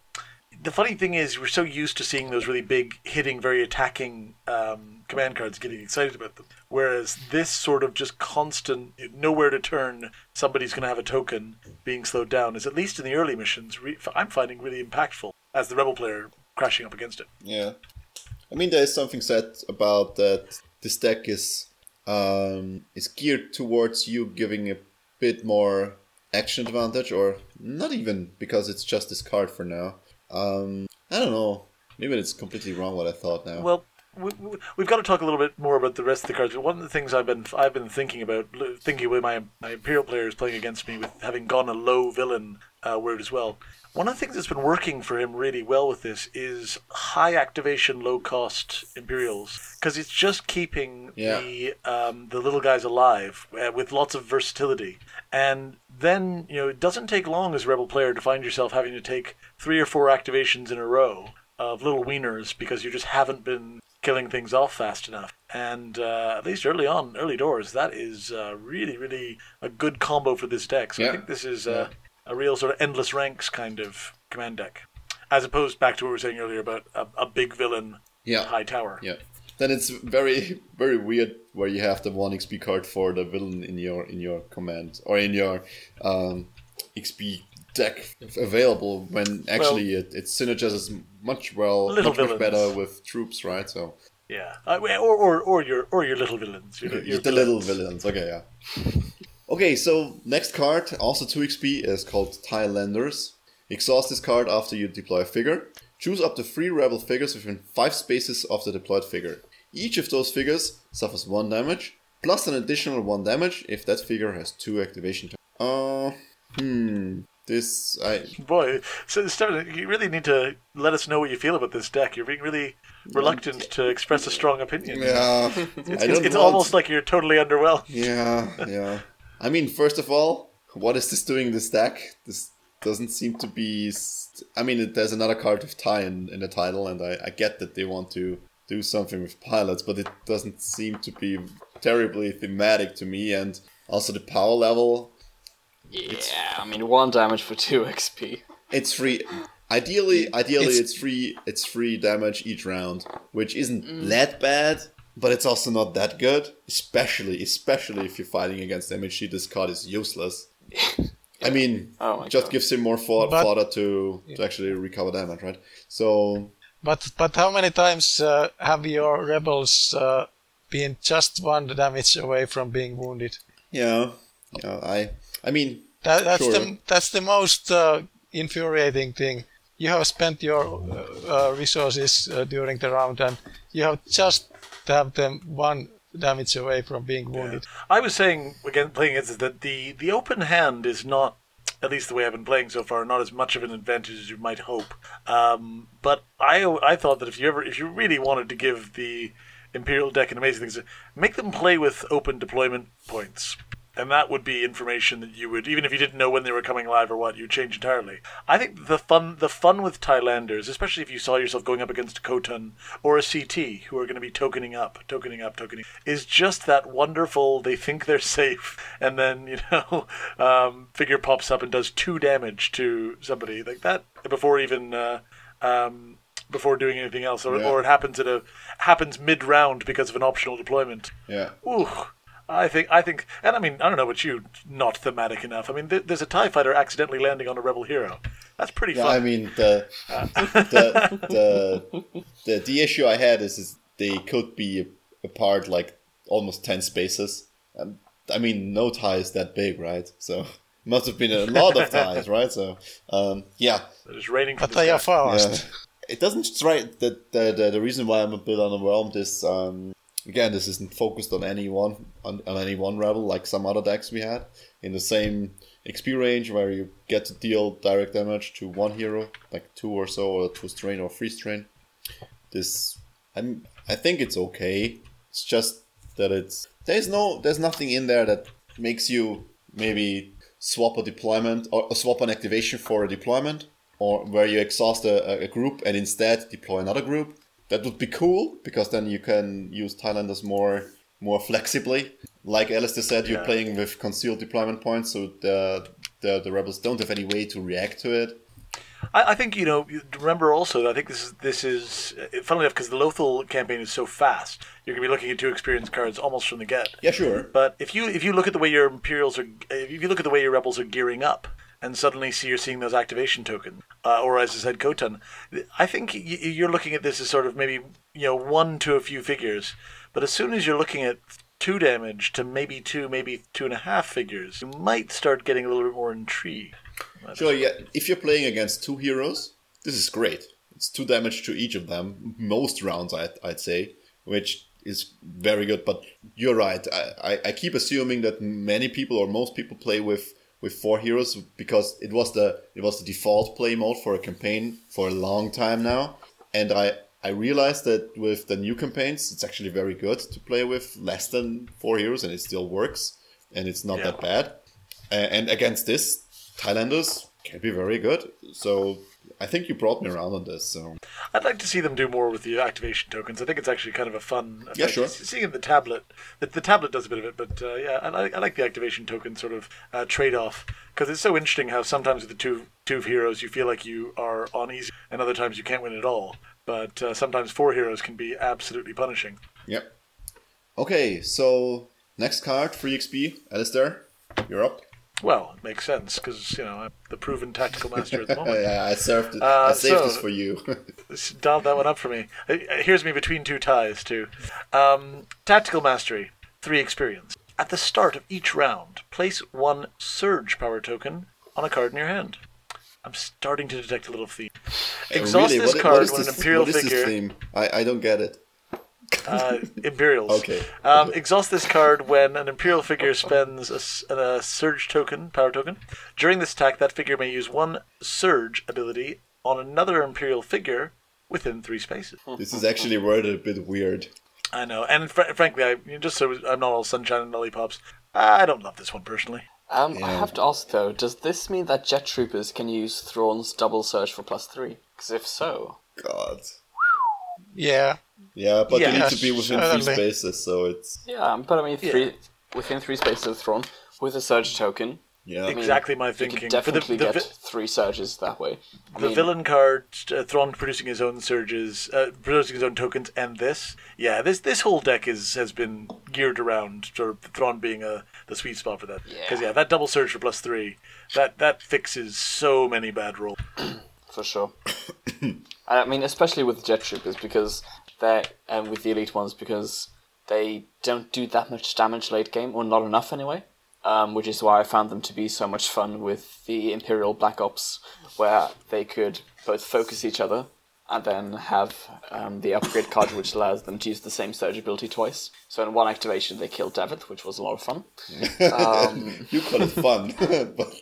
the funny thing is, we're so used to seeing those really big, hitting, very attacking um, command cards, getting excited about them. Whereas this sort of just constant, nowhere to turn, somebody's going to have a token being slowed down is at least in the early missions. Re- I'm finding really impactful as the rebel player crashing up against it.
yeah. I mean, there is something said about that. This deck is um, is geared towards you giving a bit more action advantage, or not even because it's just this card for now. Um, I don't know. Maybe it's completely wrong what I thought now.
Well, we, we've got to talk a little bit more about the rest of the cards. One of the things I've been I've been thinking about, thinking with my my imperial players playing against me with having gone a low villain uh, word as well. One of the things that's been working for him really well with this is high activation, low cost Imperials, because it's just keeping
Yeah.
the um, the little guys alive uh, with lots of versatility. And then you know it doesn't take long as a rebel player to find yourself having to take three or four activations in a row of little wieners because you just haven't been killing things off fast enough. And uh, at least early on, early doors, that is uh, really, really a good combo for this deck. So I think this is uh, a real sort of endless ranks kind of command deck, as opposed back to what we were saying earlier about a, a big villain
yeah.
high tower.
Yeah. Then it's very very weird where you have the one XP card for the villain in your in your command or in your um, XP deck available when actually it, it synergizes much well
Little
much, much better with troops, right? So
Yeah, uh, or, or or your or your little villains. Your, your
the little villains. Okay, yeah. okay, so next card, also two XP, is called Thailanders. Exhaust this card after you deploy a figure. Choose up to three rebel figures within five spaces of the deployed figure. Each of those figures suffers one damage, plus an additional one damage if that figure has two activation. T- uh, hmm. This I
Boy, so Stefan, you really need to let us know what you feel about this deck. You're being really reluctant to express a strong opinion.
yeah.
It's, it's
want-
almost like you're totally underwhelmed.
Yeah, yeah. I mean, first of all, what is this doing in this deck? This doesn't seem to be. St- I mean, it- there's another card of Thai in, in the title, and I, I get that they want to do something with pilots, but it doesn't seem to be terribly thematic to me. And also, the power level,
Yeah, I mean one damage for two XP.
it's free. Ideally, ideally,
It's-
it's, free. It's free damage each round, which isn't mm. that bad, but it's also not that good. Especially, especially if you're fighting against MHD, this card is useless. I mean,
Oh
just
God.
gives him more fo-
But-
fodder to, to actually recover damage, right? So,
But but how many times uh, have your rebels uh, been just one damage away from being wounded?
yeah, yeah I, I mean,
That, that's
Sure.
the that's the most uh, infuriating thing. You have spent your uh, uh, resources uh, during the round, and you have just to have them one damage away from being wounded.
I was saying again playing against that the the open hand is not at least the way I've been playing so far, not as much of an advantage as you might hope. Um, but I I thought that if you ever if you really wanted to give the Imperial deck an amazing things, make them play with open deployment points. And that would be information that you would, even if you didn't know when they were coming live or what, you'd change entirely. I think the fun, the fun with Thailanders, especially if you saw yourself going up against a Khoton or a CT who are going to be tokening up, tokening up, tokening, is just that wonderful. They think they're safe, and then you know, um, figure pops up and does two damage to somebody like that before even. Uh, um, before doing anything else, or,
Yeah.
or it happens at a happens mid round because of an optional deployment.
yeah.
Ooh, I think I think, and I mean, I don't know about you, not thematic enough. I mean, th- there's a Tie Fighter accidentally landing on a Rebel hero. That's pretty
Yeah,
fun.
I mean the the, the the the issue I had is, is they could be apart like almost ten spaces. Um, I mean, no tie is that big, right? So must have been a lot of ties, right? So um, yeah,
They're raining.
But
from the
they are fast.
yeah. It doesn't strike the, the the the reason why I'm a bit underwhelmed is um, again this isn't focused on any one on, on any one rebel like some other decks we had in the same XP range where you get to deal direct damage to one hero like two or so or two strain or three strain. This I'm I think it's okay. It's just that it's there's no there's nothing in there that makes you maybe swap a deployment or, swap an activation for a deployment or where you exhaust a, a group and instead deploy another group. That would be cool because then you can use Thailanders more more flexibly. Like Alistair said, you're
Yeah.
playing with concealed deployment points, so the, the the rebels don't have any way to react to it.
I, I think you know. Remember also, I think this is this is uh, funnily enough because the Lothal campaign is so fast. You're going to be looking at two experience cards almost from the get.
Yeah, sure.
But if you if you look at the way your Imperials are, if you look at the way your rebels are gearing up, and suddenly see you're seeing those activation tokens, uh, or as I said, Khoton, I think y- you're looking at this as sort of maybe you know one to a few figures. But as soon as you're looking at two damage to maybe two, maybe two and a half figures, you might start getting a little bit more intrigued.
Sure, yeah. If you're playing against two heroes, this is great. It's two damage to each of them, most rounds, I'd, I'd say, which is very good. But you're right. I, I, I keep assuming that many people or most people play with, with four heroes because it was the it was the default play mode for a campaign for a long time now, and I. I realized that with the new campaigns, it's actually very good to play with less than four heroes, and it still works, and it's not
Yeah.
that bad. And against this, Thailanders can be very good. So I think you brought me around on this. So
I'd like to see them do more with the activation tokens. I think it's actually kind of a fun. Effect.
Yeah, sure.
Seeing the tablet, the, the tablet does a bit of it, but uh, yeah, I like, I like the activation token sort of uh, trade off because it's so interesting how sometimes with the two two heroes you feel like you are on easy, and other times you can't win at all. But uh, sometimes four heroes can be absolutely punishing.
yep. Okay, so next card, free XP, Alistair, you're up.
Well, it makes sense because you know I'm the proven tactical master at the moment.
yeah, I served it.
Uh,
I saved
so-
this for you.
This- Dial that one up for me. Uh, Here's me between two ties, too. Um, tactical mastery, three experience. At the start of each round, place one surge power token on a card in your hand. I'm starting to detect a little theme. Exhaust
really,
this
what,
card
what is
when
this,
an imperial
what is
figure.
this theme? I, I don't get it.
Uh, Imperials.
Okay.
Um, exhaust this card when an Imperial figure spends a Surge token, power token. During this attack, that figure may use one Surge ability on another Imperial figure within three spaces.
This is actually worded a bit weird.
I know, and fr- frankly, I you just so I'm not all sunshine and lollipops. I don't love this one personally.
Um, I have to ask though, does this mean that jet troopers can use Thrawn's double surge for plus three? Because if so,
God.
Yeah,
Yeah, but
Yeah,
you need to be within three spaces, so it's
yeah, but I mean,
Yeah.
within three spaces of Thrawn with a surge token.
yeah.
I mean,
Exactly my
You
thinking.
could
For the-
definitely
the
get
vi-
three surges that way. I
The
mean,
villain card, uh, Thrawn producing his own surges, uh, producing his own tokens, and this, yeah, this this whole deck is has been geared around sort of Thrawn being a the sweet spot for that. Because
Yeah.
yeah, that double surge for plus three, that that fixes so many bad rolls.
for sure. I mean, especially with jet troopers because they and with the elite ones because they don't do that much damage late game or not enough anyway. Um, which is why I found them to be so much fun with the Imperial Black Ops, where they could both focus each other and then have um, the upgrade card which allows them to use the same surge ability twice. So in one activation they killed Davith, which was a lot of fun. Um,
You call it fun, but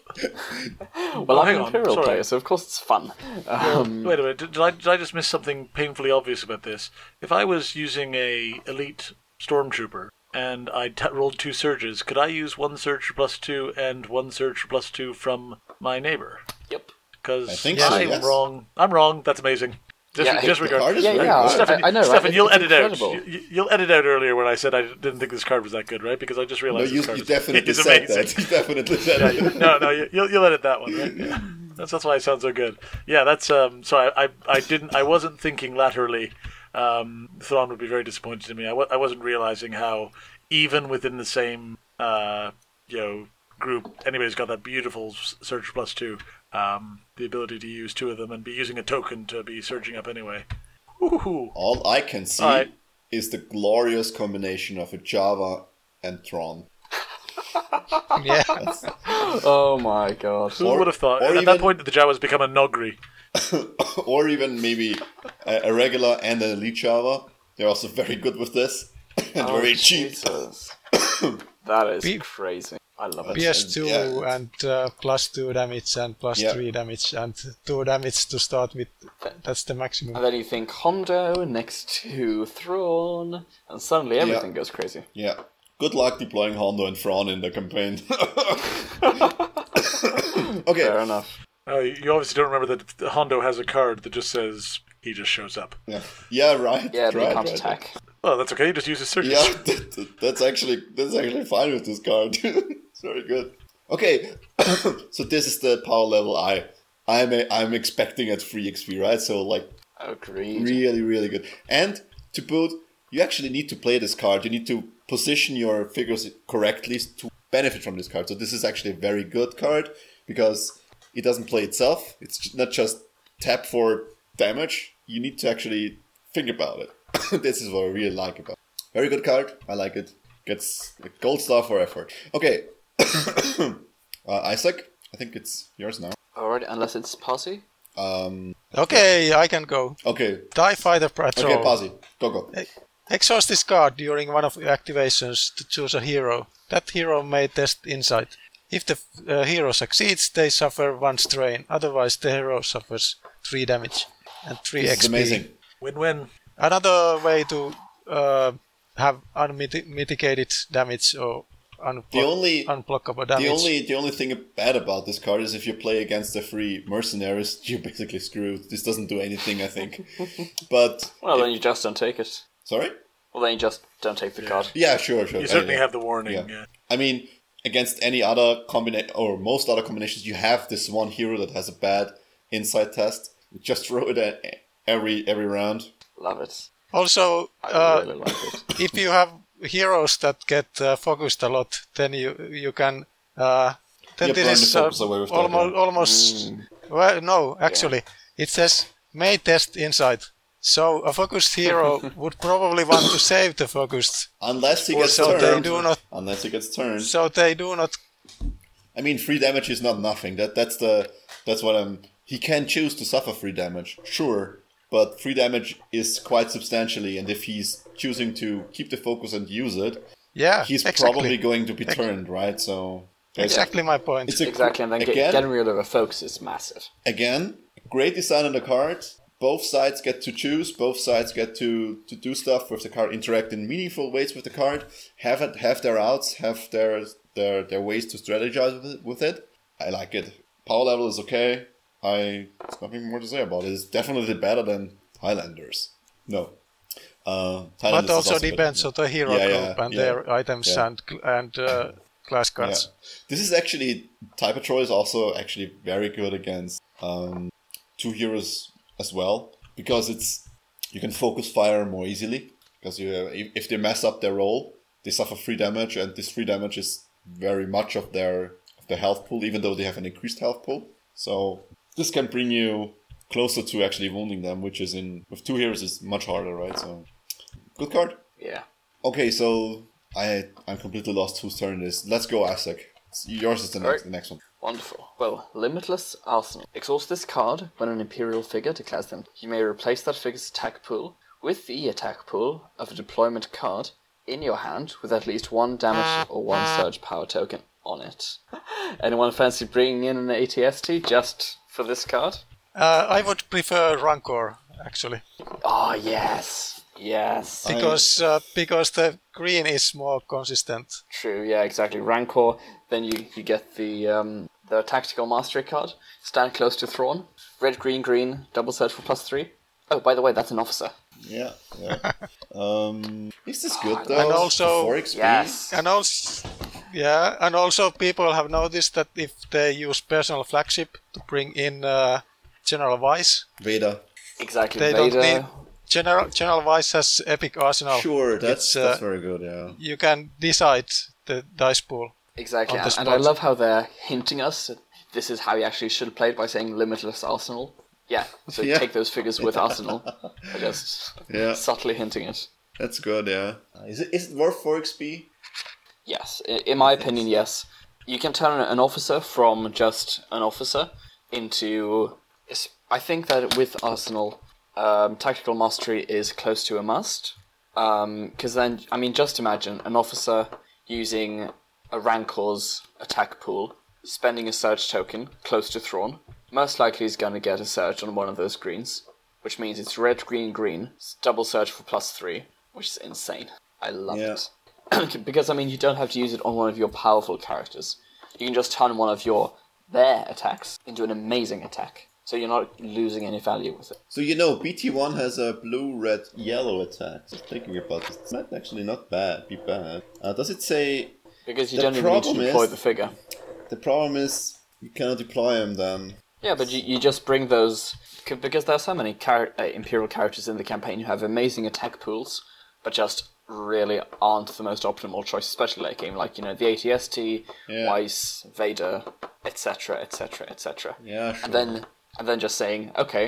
well, I'm
hang
an
on,
Imperial
sorry.
player, so of course it's fun. Um,
Wait a minute, did, did I did I just miss something painfully obvious about this? If I was using a elite stormtrooper and I t- rolled two surges, could I use one surge for plus two and one surge for plus two from my neighbor?
yep.
Because
I think so,
I'm
yes.
wrong. I'm wrong. That's amazing. Dis-
Yeah,
disregard.
card is
Yeah, yeah,
good.
Stefan,
I, I know, right?
Stefan,
It's-
you'll
it's
edit out.
incredible.
You, you'll edit out earlier when I said I didn't think this card was that good, right? Because I just
no,
realized
you,
this card
you
is,
definitely
is
said
amazing.
that. You definitely said
Yeah,
it.
no, no, you, you'll you'll edit that one. Right? Yeah. That's that's why it sounds so good. Yeah, that's um. So I, I, I didn't. I wasn't thinking laterally. Um, Thrawn would be very disappointed in me. I w- I wasn't realizing how even within the same uh you know group, anybody's got that beautiful s- surge plus two. Um, the ability to use two of them and be using a token to be surging up anyway. Ooh.
All I can see
Alright.
is the glorious combination of a Jawa and Thrawn.
Yeah.
Oh my god.
Who
Or-
would have thought?
or
At
even-
that point, the Jawas become a Noghri.
or even maybe a, a regular and an elite Jawa. They're also very good with this and
Oh,
very cheap.
Jesus. that is
Be-
crazy. I love it.
PS2
Yeah.
and uh, plus 2 damage and plus
Yeah.
3 damage and 2 damage to start with. That's the maximum.
And then you think Hondo next to Thrawn, and suddenly everything goes crazy.
Yeah. Good luck deploying Hondo and Thrawn in the campaign. okay.
Fair enough.
Oh, you you obviously don't remember that Hondo has a card that just says he just shows up.
Yeah. Yeah. Right.
Yeah, they
right,
can't
right.
attack.
Oh, that's okay. You just use his surges.
Yeah, that- that- that's actually that's actually fine with this card. very good. Okay, so this is the power level I I'm a, I'm expecting at free XP, right? So like oh,
Agreed.
really really good. And to boot, you actually need to play this card. You need to position your figures correctly to benefit from this card. So this is actually a very good card because it doesn't play itself. It's not just tap for damage. You need to actually think about it. this is what I really like about. it. Very good card. I like it. Gets a gold star for effort. Okay, uh, Isaac. I think it's yours now.
Alright, unless it's Posse.
Um,
Okay, I can go.
okay.
TIE Fighter Patrol.
Okay, Pazzi. Go go.
Exhaust this card during one of your activations to choose a hero. That hero may test insight. If the uh, hero succeeds, they suffer one strain. Otherwise, the hero suffers 3 damage and 3
This
XP.
is amazing.
Win-win.
Another way to uh, have unmitigated damage or unblock-
The only
unblockable damage.
The only the only thing bad about this card is if you play against the free mercenaries, you're basically screwed. This doesn't do anything, I think. but
Well, then you just don't take it.
sorry?
Well, then you just don't take the card.
Yeah, sure, sure.
You certainly
Yeah.
have the warning.
Yeah.
Yeah.
I mean, against any other combination or most other combinations, you have this one hero that has a bad insight test. You just throw it at every every round.
Love it.
Also, uh,
really like it.
if you have heroes that get uh, focused a lot, then you you can. Uh, then
Yeah,
this is uh,
focus away with
almost
yeah.
almost. Well, no, actually, it says may test insight. So a focused hero would probably want to save the focused,
Unless he gets
so they
turned.
do not-
Unless he gets turned.
so they do not.
I mean, free damage is not nothing. That that's the that's what I'm. He can choose to suffer free damage, sure, but free damage is quite substantially. And if he's choosing to keep the focus and use it,
Yeah,
he's
exactly.
probably going to be turned, right? So
exactly my point.
It's a
Exactly, and then get,
again,
getting rid of a focus is massive.
again, great design on the card. Both sides get to choose. Both sides get to, to do stuff with the card, interact in meaningful ways with the card. Have it, have their outs, have their their their ways to strategize with it. With it. I like it. Power level is okay. I there's nothing more to say about it. It's definitely better than Highlanders. No. Uh,
but
is
also depends on the hero
Yeah,
group
yeah,
and
yeah,
their items and and uh, class cards.
This is actually Type Patrol is also actually very good against um, two heroes as well because it's you can focus fire more easily because you if, if they mess up their roll they suffer free damage and this free damage is very much of their of the health pool, even though they have an increased health pool. So this can bring you closer to actually wounding them, which is in with two heroes is much harder, right? So good card.
Yeah.
Okay, so I I'm completely lost whose turn it is. Let's go, Isaac. It's- Yours is the next
Alright.
the next one.
Wonderful. Well, Limitless Arsenal. Exhaust this card when an Imperial figure declares them. You may replace that figure's attack pool with the attack pool of a deployment card in your hand with at least one damage or one surge power token on it. Anyone fancy bringing in an ATST just for this card?
Uh, I would prefer Rancor actually
Oh, yes. Yes.
because uh, because the green is more consistent.
True, yeah, exactly. Rancor, then you, you get the um, the tactical mastery card. Stand close to Thrawn. Red, green, green, double surge for plus three. Oh, by the way, that's an officer.
Yeah, yeah. um, is this good though?
And also-
For 4
Yes.
And also, yeah, and also people have noticed that if they use personal flagship to bring in uh, General Weiss,
Vader.
Exactly.
they
Vader.
don't need General General Weiss has epic arsenal.
Sure, that's
It's, uh,
that's very good. Yeah.
You can decide the dice pool.
Exactly. And, and I love how they're hinting us that this is how you actually should have played by saying limitless arsenal. Yeah, so
Yeah.
take those figures with arsenal. I guess.
Yeah.
subtly hinting it.
That's good. Yeah. Is it is it worth 4 XP?
Yes, in my opinion, yes. You can turn an officer from just an officer into. I think that with Arsenal, um, tactical mastery is close to a must. Because then, I mean, just imagine an officer using a Rancor's attack pool, spending a surge token close to Thrawn. Most likely, he's going to get a surge on one of those greens, which means it's red, green, green, s- double surge for plus three, which is insane. I love
Yeah.
it because I mean you don't have to use it on one of your powerful characters. You can just turn one of your their attacks into an amazing attack, so you're not losing any value with it.
So you know, BT1 has a blue, red, yellow attack. Just thinking about this, it's not actually not bad. Be bad. Uh, does it say
Because you don't even need to deploy
is-
the figure.
the problem is you cannot deploy them then?
Yeah, but you, you just bring those because there are so many char- uh, imperial characters in the campaign who have amazing attack pools, but just really aren't the most optimal choice, especially late game. Like you know the ATST,
Yeah.
Weiss, Vader, etc., etc., etc.
Yeah, sure.
and then and then just saying, okay,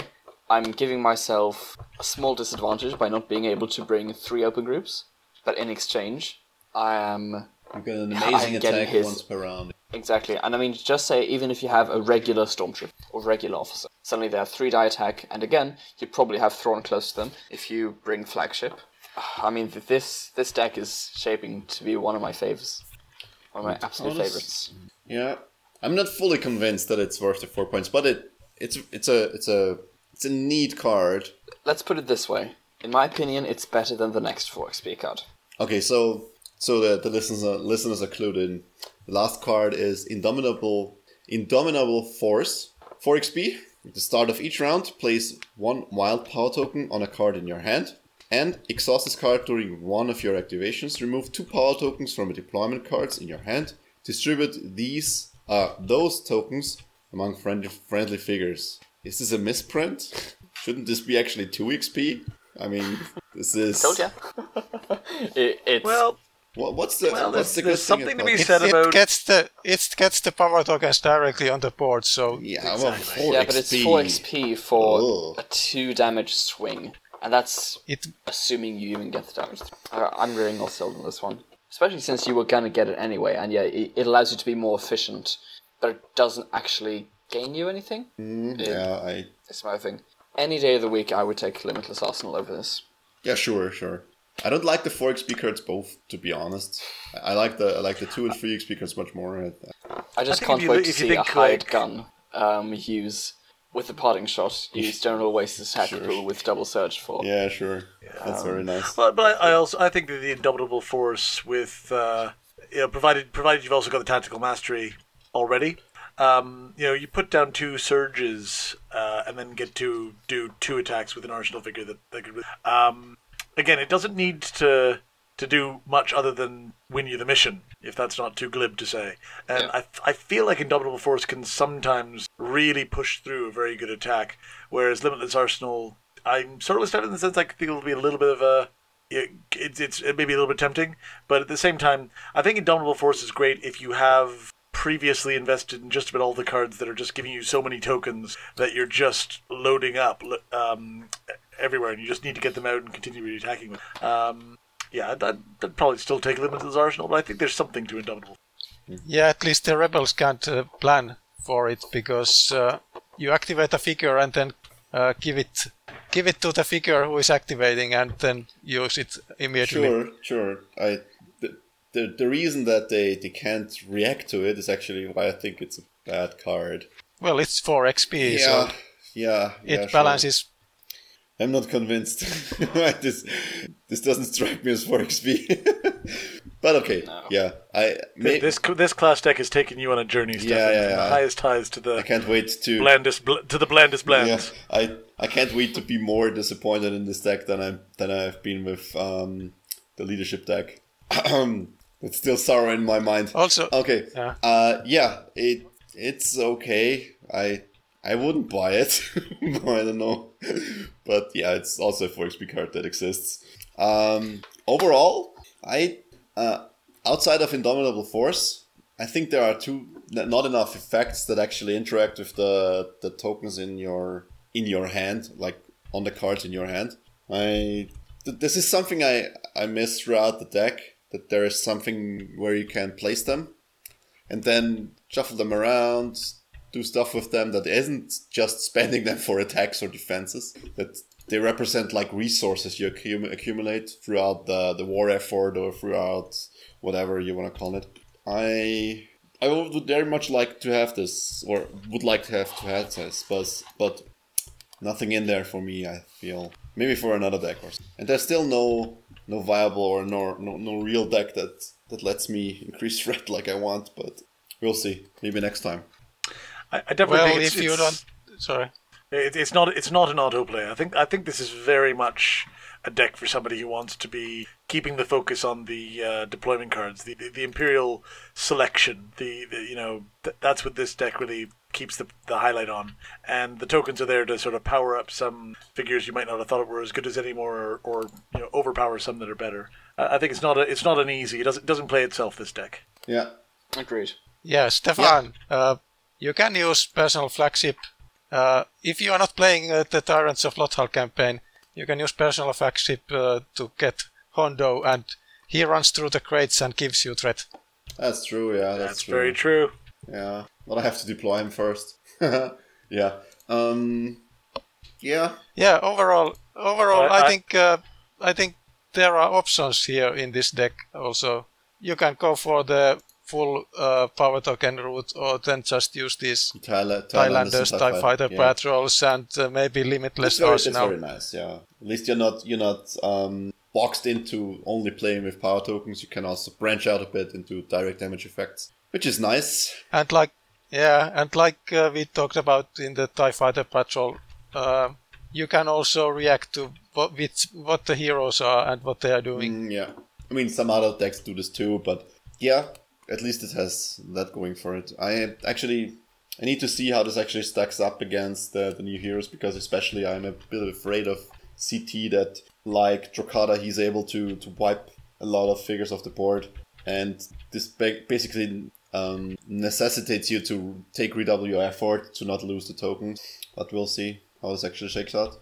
I'm giving myself a small disadvantage by not being able to bring three open groups, but in exchange, I am
you get an amazing attack
his-
once per round.
exactly. And I mean, just say even if you have a regular stormtrooper or regular officer, suddenly they have three die attack, and again, you probably have Thrawn close to them if you bring flagship. I mean, this this deck is shaping to be one of my favorites, one of my absolute
honest-
favorites.
Yeah, I'm not fully convinced that it's worth the four points, but it it's it's a it's a it's a neat card.
Let's put it this way. In my opinion, it's better than the next 4 XP card.
Okay, so so the the listeners are, listeners are clued in. The last card is Indomitable Indomitable Force. 4 XP. At the start of each round, place one wild power token on a card in your hand. And exhaust this card during one of your activations. Remove two power tokens from the deployment cards in your hand. Distribute these uh those tokens among friendly friendly figures. Is this a misprint? Shouldn't this be actually two XP? I mean, this is.
Told ya. it, it's
Well,
What, what's the
Well,
what's
there's-
the
there's something
thing
to be
it?
It,
said
it
about-
gets the it gets the power tokens directly on the board, so
Yeah, well, four
yeah,
XP.
but it's 4 XP for
Oh.
a 2 damage swing. And that's
it
assuming you even get the damage. Uh, I'm really not sold on this one. Especially since you were gonna get it anyway, and yeah, it, it allows you to be more efficient, but it doesn't actually gain you anything.
Mm,
It-
yeah, I
It's my thing. Any day of the week, I would take Limitless Arsenal over this.
yeah, sure, sure. I don't like the four XP cards both, to be honest. I I like the I like the two and three XP cards much more.
I just
think
can't
if you
wait
look-
to see a
think,
hired
like-
gun um, use with the parting shot. Use General Weiss's attack
Sure.
pool with double surge for.
Yeah, sure. That's very nice.
But, but I, I also I think that the indomitable force with uh, you know provided provided you've also got the tactical mastery already. Um, you know, you put down two surges uh, and then get to do two attacks with an arsenal figure that, that could. Um, again, it doesn't need to to do much other than win you the mission, if that's not too glib to say. And
Yeah.
I, I feel like Indomitable Force can sometimes really push through a very good attack, whereas Limitless Arsenal, I'm sort of Stefan in the sense I think it'll be a little bit of a. It, it's it's it may be a little bit tempting, but at the same time, I think Indomitable Force is great if you have previously invested in just about all the cards that are just giving you so many tokens that you're just loading up um, everywhere, and you just need to get them out and continue attacking them. Um, yeah, that would probably still take Limitless Arsenal, but I think there's something to Indomitable.
Yeah, at least the rebels can't uh, plan for it because uh, you activate a figure and then uh, give it give it to the figure who is activating and then use it immediately.
Sure, sure. I the, the, the reason that they, they can't react to it is actually why I think it's a bad card.
Well, it's for XP,
Yeah,
so
yeah,
it
yeah, sure.
balances.
I'm not convinced. this this doesn't strike me as 4 XP. but okay, yeah. I may,
This this class deck is taking you on a journey, Stefan,
Yeah, yeah,
from the highest highs to the I
can't wait to
blandest bl- to the blandest
yeah,
blands.
I I can't wait to be more disappointed in this deck than I than I've been with um, the leadership deck. it's still sorrow in my mind.
Also,
Okay.
Yeah.
Uh, yeah. It it's okay. I I wouldn't buy it. I don't know. But yeah, it's also a 4XP card that exists. Um, overall, I uh, outside of Indomitable Force, I think there are two not enough effects that actually interact with the the tokens in your in your hand, like on the cards in your hand. I th- this is something I I miss throughout the deck. That there is something where you can place them and then shuffle them around, do stuff with them that isn't just spending them for attacks or defenses. That they represent like resources you accum- accumulate throughout the, the war effort or throughout whatever you want to call it. I I would very much like to have this, or would like to have to have this, but but nothing in there for me. I feel maybe for another deck or. And there's still no no viable or no no, no real deck that that lets me increase threat like I want. But we'll see. Maybe next time.
I, I definitely
well,
think it's,
if you
it's-
don't, sorry.
It, it's not. It's not an autoplay. I think. I think this is very much a deck for somebody who wants to be keeping the focus on the uh, deployment cards, the, the the imperial selection. The, the you know th- that's what this deck really keeps the the highlight on. And the tokens are there to sort of power up some figures you might not have thought were as good as anymore, or, or you know overpower some that are better. I, I think it's not a. It's not an easy. It doesn't doesn't play itself. This deck.
Yeah.
Agreed.
Yeah, Stefan, Uh, you can use personal flagship. Uh, if you are not playing uh, the Tyrants of Lothal campaign, you can use personal flagship uh, to get Hondo, and he runs through the crates and gives you threat.
That's true. Yeah. That's,
That's
true.
very true.
Yeah. But I have to deploy him first. yeah. Um. Yeah.
Yeah, overall, overall,
I-
I,
I-
think uh, I think there are options here in this deck. Also, you can go for the full uh, power token route, or then just use these
Thailand,
Thailanders,
and
Tie Fighter
yeah.
patrols, and uh, maybe
It's
limitless
very, it's very nice, yeah. At least you're not you're not um, boxed into only playing with power tokens. You can also branch out a bit into direct damage effects, which is nice.
And like, yeah, and like uh, we talked about in the TIE Fighter Patrol, uh, you can also react to what, which, what the heroes are and what they are doing.
Mm, yeah, I mean some other decks do this too, but yeah, at least it has that going for it. I actually I need to see how this actually stacks up against the, the new heroes because especially I'm a bit afraid of CT that like Drokkatta he's able to to wipe a lot of figures off the board and this ba- basically um, necessitates you to take reW effort to not lose the tokens. But we'll see how this actually shakes out.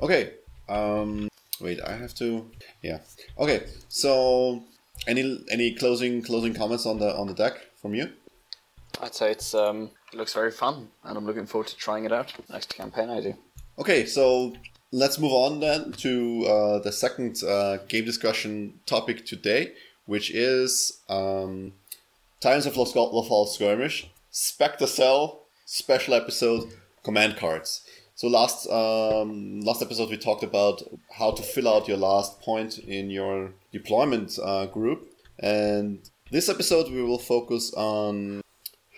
Okay. Um, wait, I have to. Yeah. Okay. So, any any closing closing comments on the on the deck from you?
I'd say it's um, it looks very fun, and I'm looking forward to trying it out next campaign I do.
Okay, so let's move on then to uh, the second uh, game discussion topic today, which is um, Tyrants of Lothal Skirmish, Spectre Cell special episode command cards. So last um, last episode we talked about how to fill out your last point in your deployment uh, group, and this episode we will focus on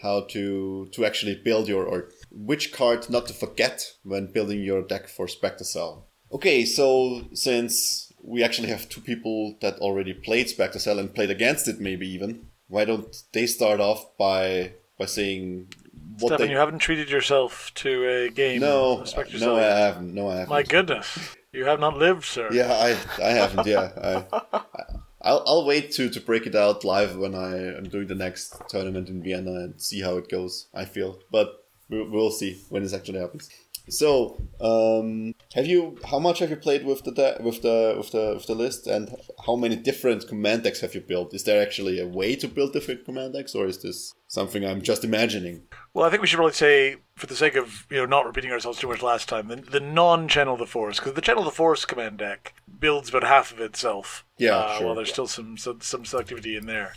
how to to actually build your or which card not to forget when building your deck for Spectre Cell. Okay, so since we actually have two people that already played Spectre Cell and played against it, maybe even, why don't they start off by by saying what
Stefan,
they?
you haven't treated yourself to a game.
no, no, I haven't. No, I haven't.
My goodness, you have not lived, sir.
Yeah, I I haven't. Yeah, I I'll, I'll wait to, to break it out live when I am doing the next tournament in Vienna and see how it goes. I feel, but we'll, we'll see when this actually happens. So, um, have you? How much have you played with the de- with the with the with the list, and how many different command decks have you built? Is there actually a way to build different command decks, or is this something I'm just imagining?
Well, I think we should probably say, for the sake of you know not repeating ourselves too much last time, the, the non-channel of the force, because the channel of the force command deck builds about half of itself.
Yeah,
uh,
sure.
While there's still some, some some selectivity in there.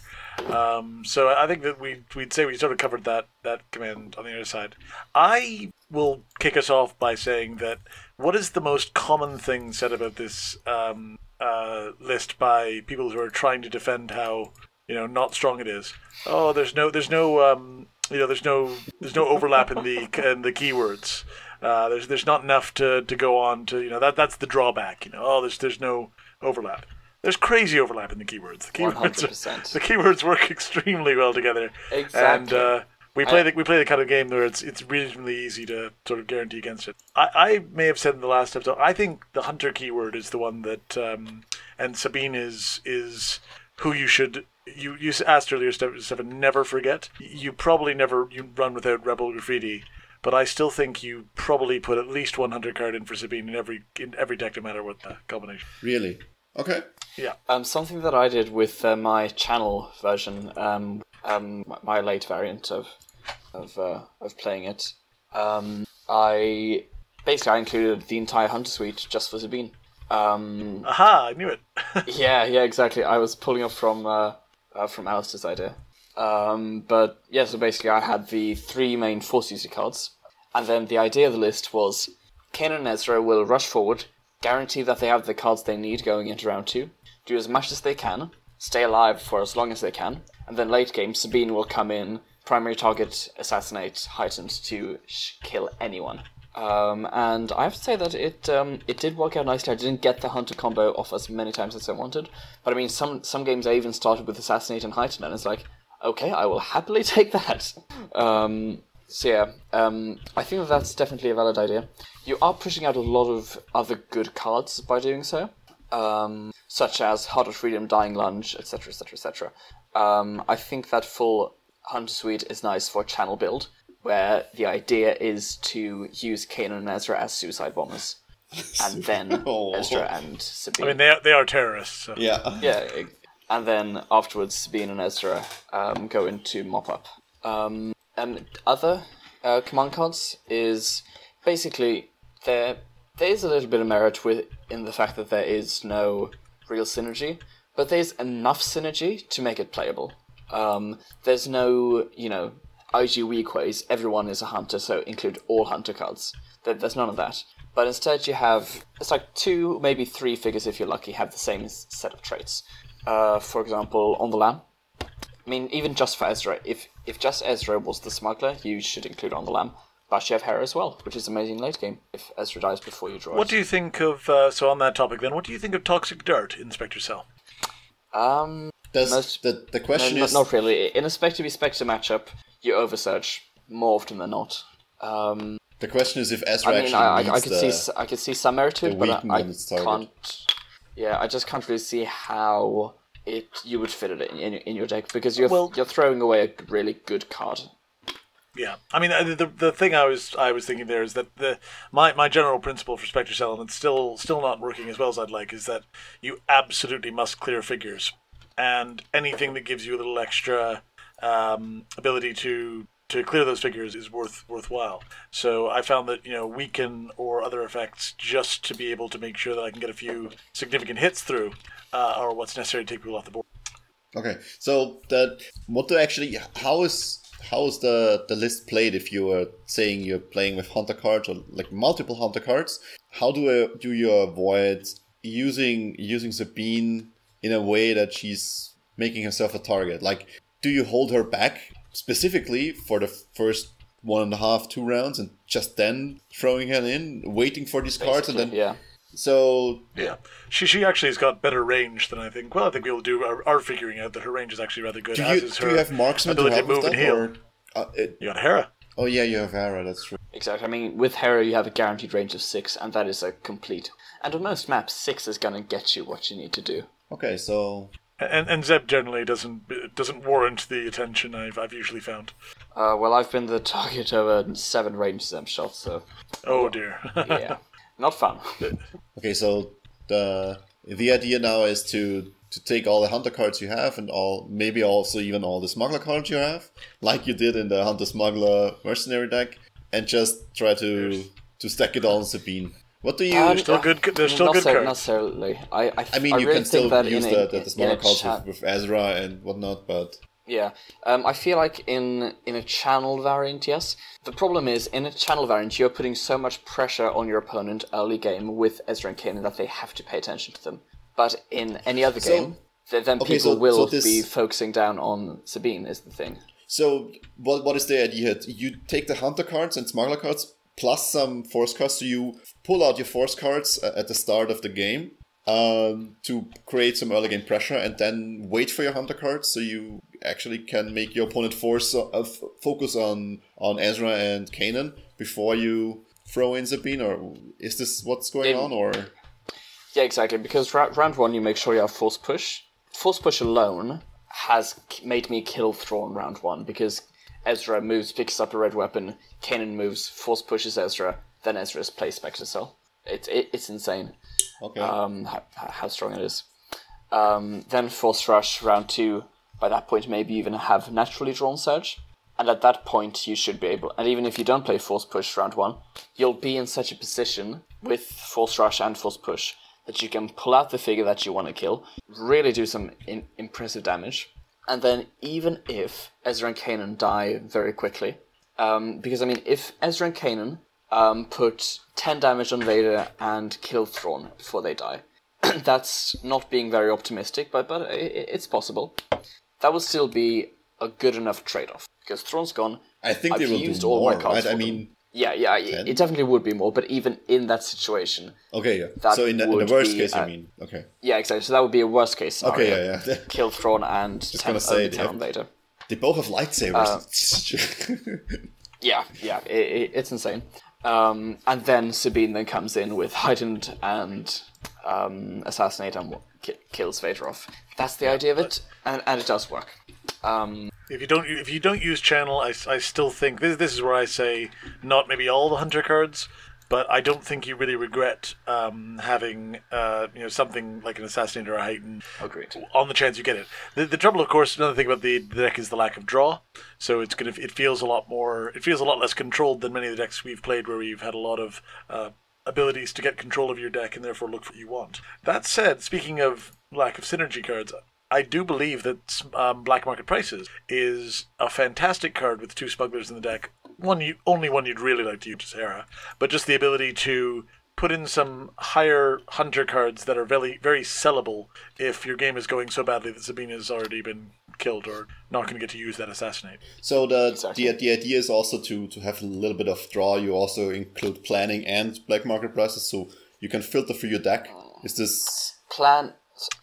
Um, so I think that we we'd say we sort of covered that that command on the other side. I will kick us off by saying that what is the most common thing said about this um, uh, list by people who are trying to defend how you know not strong it is? Oh, there's no there's no um, you know there's no there's no overlap in the in the keywords. Uh, there's there's not enough to, to go on to you know that that's the drawback. You know, oh there's there's no overlap. There's crazy overlap in the keywords. The keywords, are-
100%.
the keywords work extremely well together. And uh, we play
I-
the we play the kind of game where it's it's reasonably easy to sort of guarantee against it. I, I may have said in the last episode, I think the hunter keyword is the one that, um, and Sabine is is who you should. You you asked earlier, Steph- Stefan, never forget. You probably never you run without Rebel Graffiti, but I still think you probably put at least one hunter card in for Sabine in every in every deck, no matter what the combination.
Really? Okay.
Yeah.
Um, something that I did with uh, my channel version, um, um, my- my late variant of of uh, of playing it, um, I basically I included the entire hunter suite just for Sabine. Um,
Aha! I knew it.
yeah, yeah, exactly. I was pulling off from uh, uh, from Alistair's idea. Um, but yeah, so basically, I had the three main force user cards, and then the idea of the list was Kanan and Ezra will rush forward, guarantee that they have the cards they need going into round two, do as much as they can, stay alive for as long as they can, and then late game, Sabine will come in, primary target, assassinate, heightened to sh- kill anyone. Um, and I have to say that it um, it did work out nicely. I didn't get the hunter combo off as many times as I wanted, but I mean, some some games I even started with assassinate and heighten, and it's like, okay, I will happily take that. Um, so yeah, um, I think that that's definitely a valid idea. You are pushing out a lot of other good cards by doing so, um, such as Heart of Freedom, Dying Lunge, etc., etc., etc. Um, I think that full Hunter Suite is nice for channel build, where the idea is to use Kanan and Ezra as suicide bombers, and then
Oh.
Ezra and Sabine.
I mean, they are, they are terrorists. So.
Yeah.
Yeah, it- and then afterwards, Sabine and Ezra um, go into mop up. Um, and other uh, command cards is basically there. There is a little bit of merit with in the fact that there is no real synergy, but there's enough synergy to make it playable. Um, there's no, you know, IG weak ways. Everyone is a hunter, so include all hunter cards. There, there's none of that. But instead, you have it's like two, maybe three figures if you're lucky, have the same set of traits. Uh, for example, on the Lam. I mean, even just for Ezra, if if just Ezra was the smuggler, you should include on the Lam. But you have Hera as well, which is amazing late game. If Ezra dies before you draw
What
it.
do you think of uh, so on that topic then? What do you think of toxic dart Inspector Cell?
um,
Does
Most-
the the question
no,
is
not really. In a spectre spectre matchup. you oversearch more often than not. Um,
the question is if Ezra
I mean,
actually
I, I,
needs
I could
the,
see s- I could see some merit to it, but I, I
when it's target.
can't. Yeah, I just can't really see how it you would fit it in in, in your deck because you're
Well-
you're throwing away a really good card.
Yeah, I mean uh, the the thing I was I was thinking there is that the my, my general principle for Spectre Cell and it's still still not working as well as I'd like is that you absolutely must clear figures, and anything that gives you a little extra um, ability to to clear those figures is worth worthwhile. So I found that you know weaken or other effects just to be able to make sure that I can get a few significant hits through uh, are what's necessary to take people off the board.
Okay, so that what do actually how is how is the the list played if you are saying you're playing with hunter cards or like multiple hunter cards? How do uh, do you avoid using using Sabine in a way that she's making herself a target? Like, do you hold her back specifically for the first one and a half two rounds and just then throwing her in, waiting for these cards, and then
yeah.
So
Yeah, she she actually has got better range than I think. Well, I think we'll do are, are figuring out that her range is actually rather good.
do
as
you
is
do
her
you have marksman to
ability
help with
move and
that
heal.
or? Uh, it,
You got Hera.
oh yeah, you have Hera. That's true.
Exactly. I mean, with Hera, you have a guaranteed range of six, and that is a complete. And on most maps, six is gonna get you what you need to do.
Okay, so
And and Zeb generally doesn't doesn't warrant the attention I've I've usually found.
Uh, well, I've been the target of a seven range Zeb shot, so
Oh dear.
yeah, not fun.
Okay, so the the idea now is to to take all the hunter cards you have and all maybe also even all the smuggler cards you have, like you did in the hunter smuggler mercenary deck, and just try to to stack it all on Sabine. What do you?
Um,
still good- there's still
not
good
so-
cards.
necessarily. I, I,
I mean,
I
you
really
can still
think that
use
in
the,
a,
the, the smaller cards with, with Ezra and whatnot, but
Yeah, um, I feel like in in a channel variant, yes. The problem is in a channel variant, you're putting so much pressure on your opponent early game with Ezra and Kanan that they have to pay attention to them. But in any other
So-
game, th- then
okay,
people
so-
will
so this-
be focusing down on Sabine. Is the thing.
So what what is the idea? You take the hunter cards and smuggler cards plus some force cards. So you pull out your force cards at the start of the game um, to create some early game pressure, and then wait for your hunter cards so you actually can make your opponent force uh, f- focus on on Ezra and Kanan before you throw in Sabine. Or is this what's going
In-
on? Or
Yeah, exactly. Because ra- round one, you make sure you have force push. Force push alone has k- made me kill Thrawn round one because Ezra moves, picks up a red weapon. Kanan moves, force pushes Ezra. Then Ezra's plays Spectre Cell. It's it, it's insane.
Okay,
um, how, how strong it is. Um, then Force Rush round two. By that point, maybe even have naturally drawn Surge, and at that point, you should be able. And even if you don't play Force Push round one, you'll be in such a position with Force Rush and Force Push that you can pull out the figure that you want to kill, really do some in- impressive damage, and then even if Ezra and Kanan die very quickly, um, because I mean, if Ezra and Kanan um, put 10 damage on Vader and kill Thrawn before they die, that's not being very optimistic, but but i- i it's possible. That would still be a good enough trade-off because Thrawn's gone.
I think they
I've
will
used
do
all
more,
my cards
right? I mean,
Yeah, yeah, it, it definitely would be more. But even in that situation,
okay, yeah. So in the, in the worst case, I
uh,
mean, okay,
yeah, exactly. So that would be a worst case scenario.
okay, yeah, yeah.
Kill Thrawn and ten,
gonna say, yeah.
on Vader.
They both have
Uh,
lightsabers.
Yeah, yeah, it, it, it's insane. Um, and then Sabine then comes in with heightened and um, assassinate and ki- kills Vader off. That's the idea of it, and, and it does work. Um,
If you don't if you don't use channel, I, I still think this this is where I say not maybe all the hunter cards, but I don't think you really regret um, having uh, you know something like an assassinator or a heighten
agreed.
on the chance you get it. The, the trouble, of course, another thing about the, the deck is the lack of draw. So it's gonna it feels a lot more it feels a lot less controlled than many of the decks we've played where we've had a lot of uh, abilities to get control of your deck and therefore look for what you want. That said, speaking of lack of synergy cards. I do believe that um, Black Market Prices is a fantastic card with two smugglers in the deck. One, you, only one you'd really like to use is Hera, but just the ability to put in some higher hunter cards that are very very sellable if your game is going so badly that Sabine has already been killed or not going to get to use that assassinate.
So the,
Exactly.
the the idea is also to to have a little bit of draw. You also include planning and black market prices, so you can filter through your deck. Is this
Plan.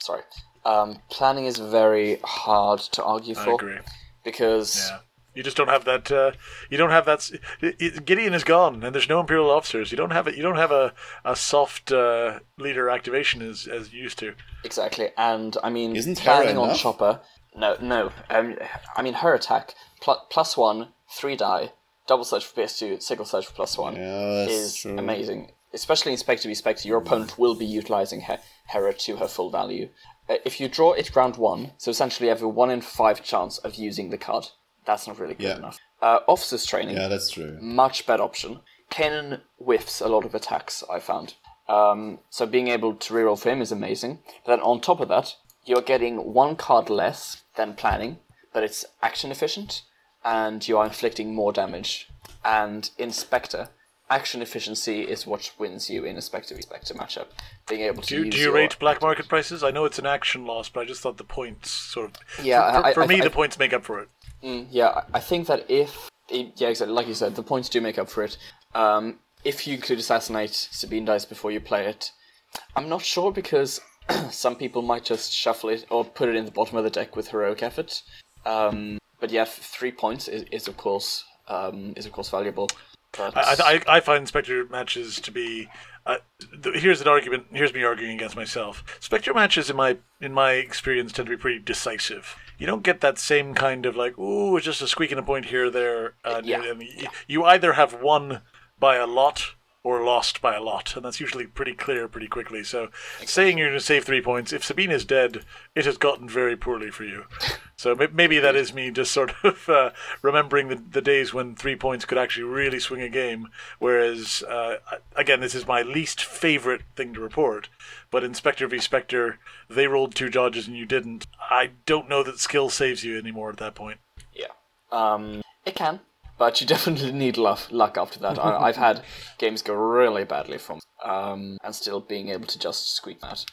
Sorry. Um, planning is very hard to argue
I
for
agree.
because
Yeah. You just don't have that. Uh, you don't have that. it- it- Gideon is gone, and there's no Imperial officers. You don't have it. You don't have a, a soft uh, leader activation as as you used to.
Exactly, and I mean,
Isn't Hera
planning on
enough?
Chopper. No, no. Um, I mean, her attack pl- plus one, three die, double surge for PS2, single surge for plus one
Yeah,
is
true.
amazing. Especially in Spectre v Spectre, your opponent will be utilizing He- Hera to her full value. Uh, if you draw it round one, so essentially you have a one in five chance of using the card. That's not really good
Yeah.
enough. Uh, officers training
yeah? That's true.
much better option. Kanan whiffs a lot of attacks, I found. Um, so being able to reroll for him is amazing. But then on top of that, you're getting one card less than planning, but it's action efficient, and you are inflicting more damage. And in Spectre, action efficiency is what wins you in a Spectre v Spectre matchup. Being able to
Do, do you rate black market prices? I know it's an action loss, but I just thought the points sort of.
Yeah,
For,
I-
for
I-
me,
I-
the points make up for it.
Mm, yeah, I think that if yeah, exactly like you said, the points do make up for it. Um, if you could assassinate Sabine dice before you play it, I'm not sure because some people might just shuffle it or put it in the bottom of the deck with heroic effort. Um, but yeah, three points is, is of course um, is of course valuable.
I, I, I find Spectre matches to be. Uh, th- here's an argument. Here's me arguing against myself. Spectre matches, in my in my experience, tend to be pretty decisive. You don't get that same kind of like, ooh, it's just a squeak in a point here or there. Uh,
Yeah,
and y- You either have won by a lot or lost by a lot, and that's usually pretty clear pretty quickly. So, saying you're going to save three points, if Sabine is dead, it has gotten very poorly for you. So maybe that is me just sort of uh, remembering the, the days when three points could actually really swing a game. Whereas, uh, again, this is my least favorite thing to report. But in Spectre v Spectre, they rolled two dodges and you didn't. I don't know that skill saves you anymore at that point.
Yeah. Um, it can, but you definitely need luck, luck after that. I, I've had games go really badly from, um, and still being able to just squeak that.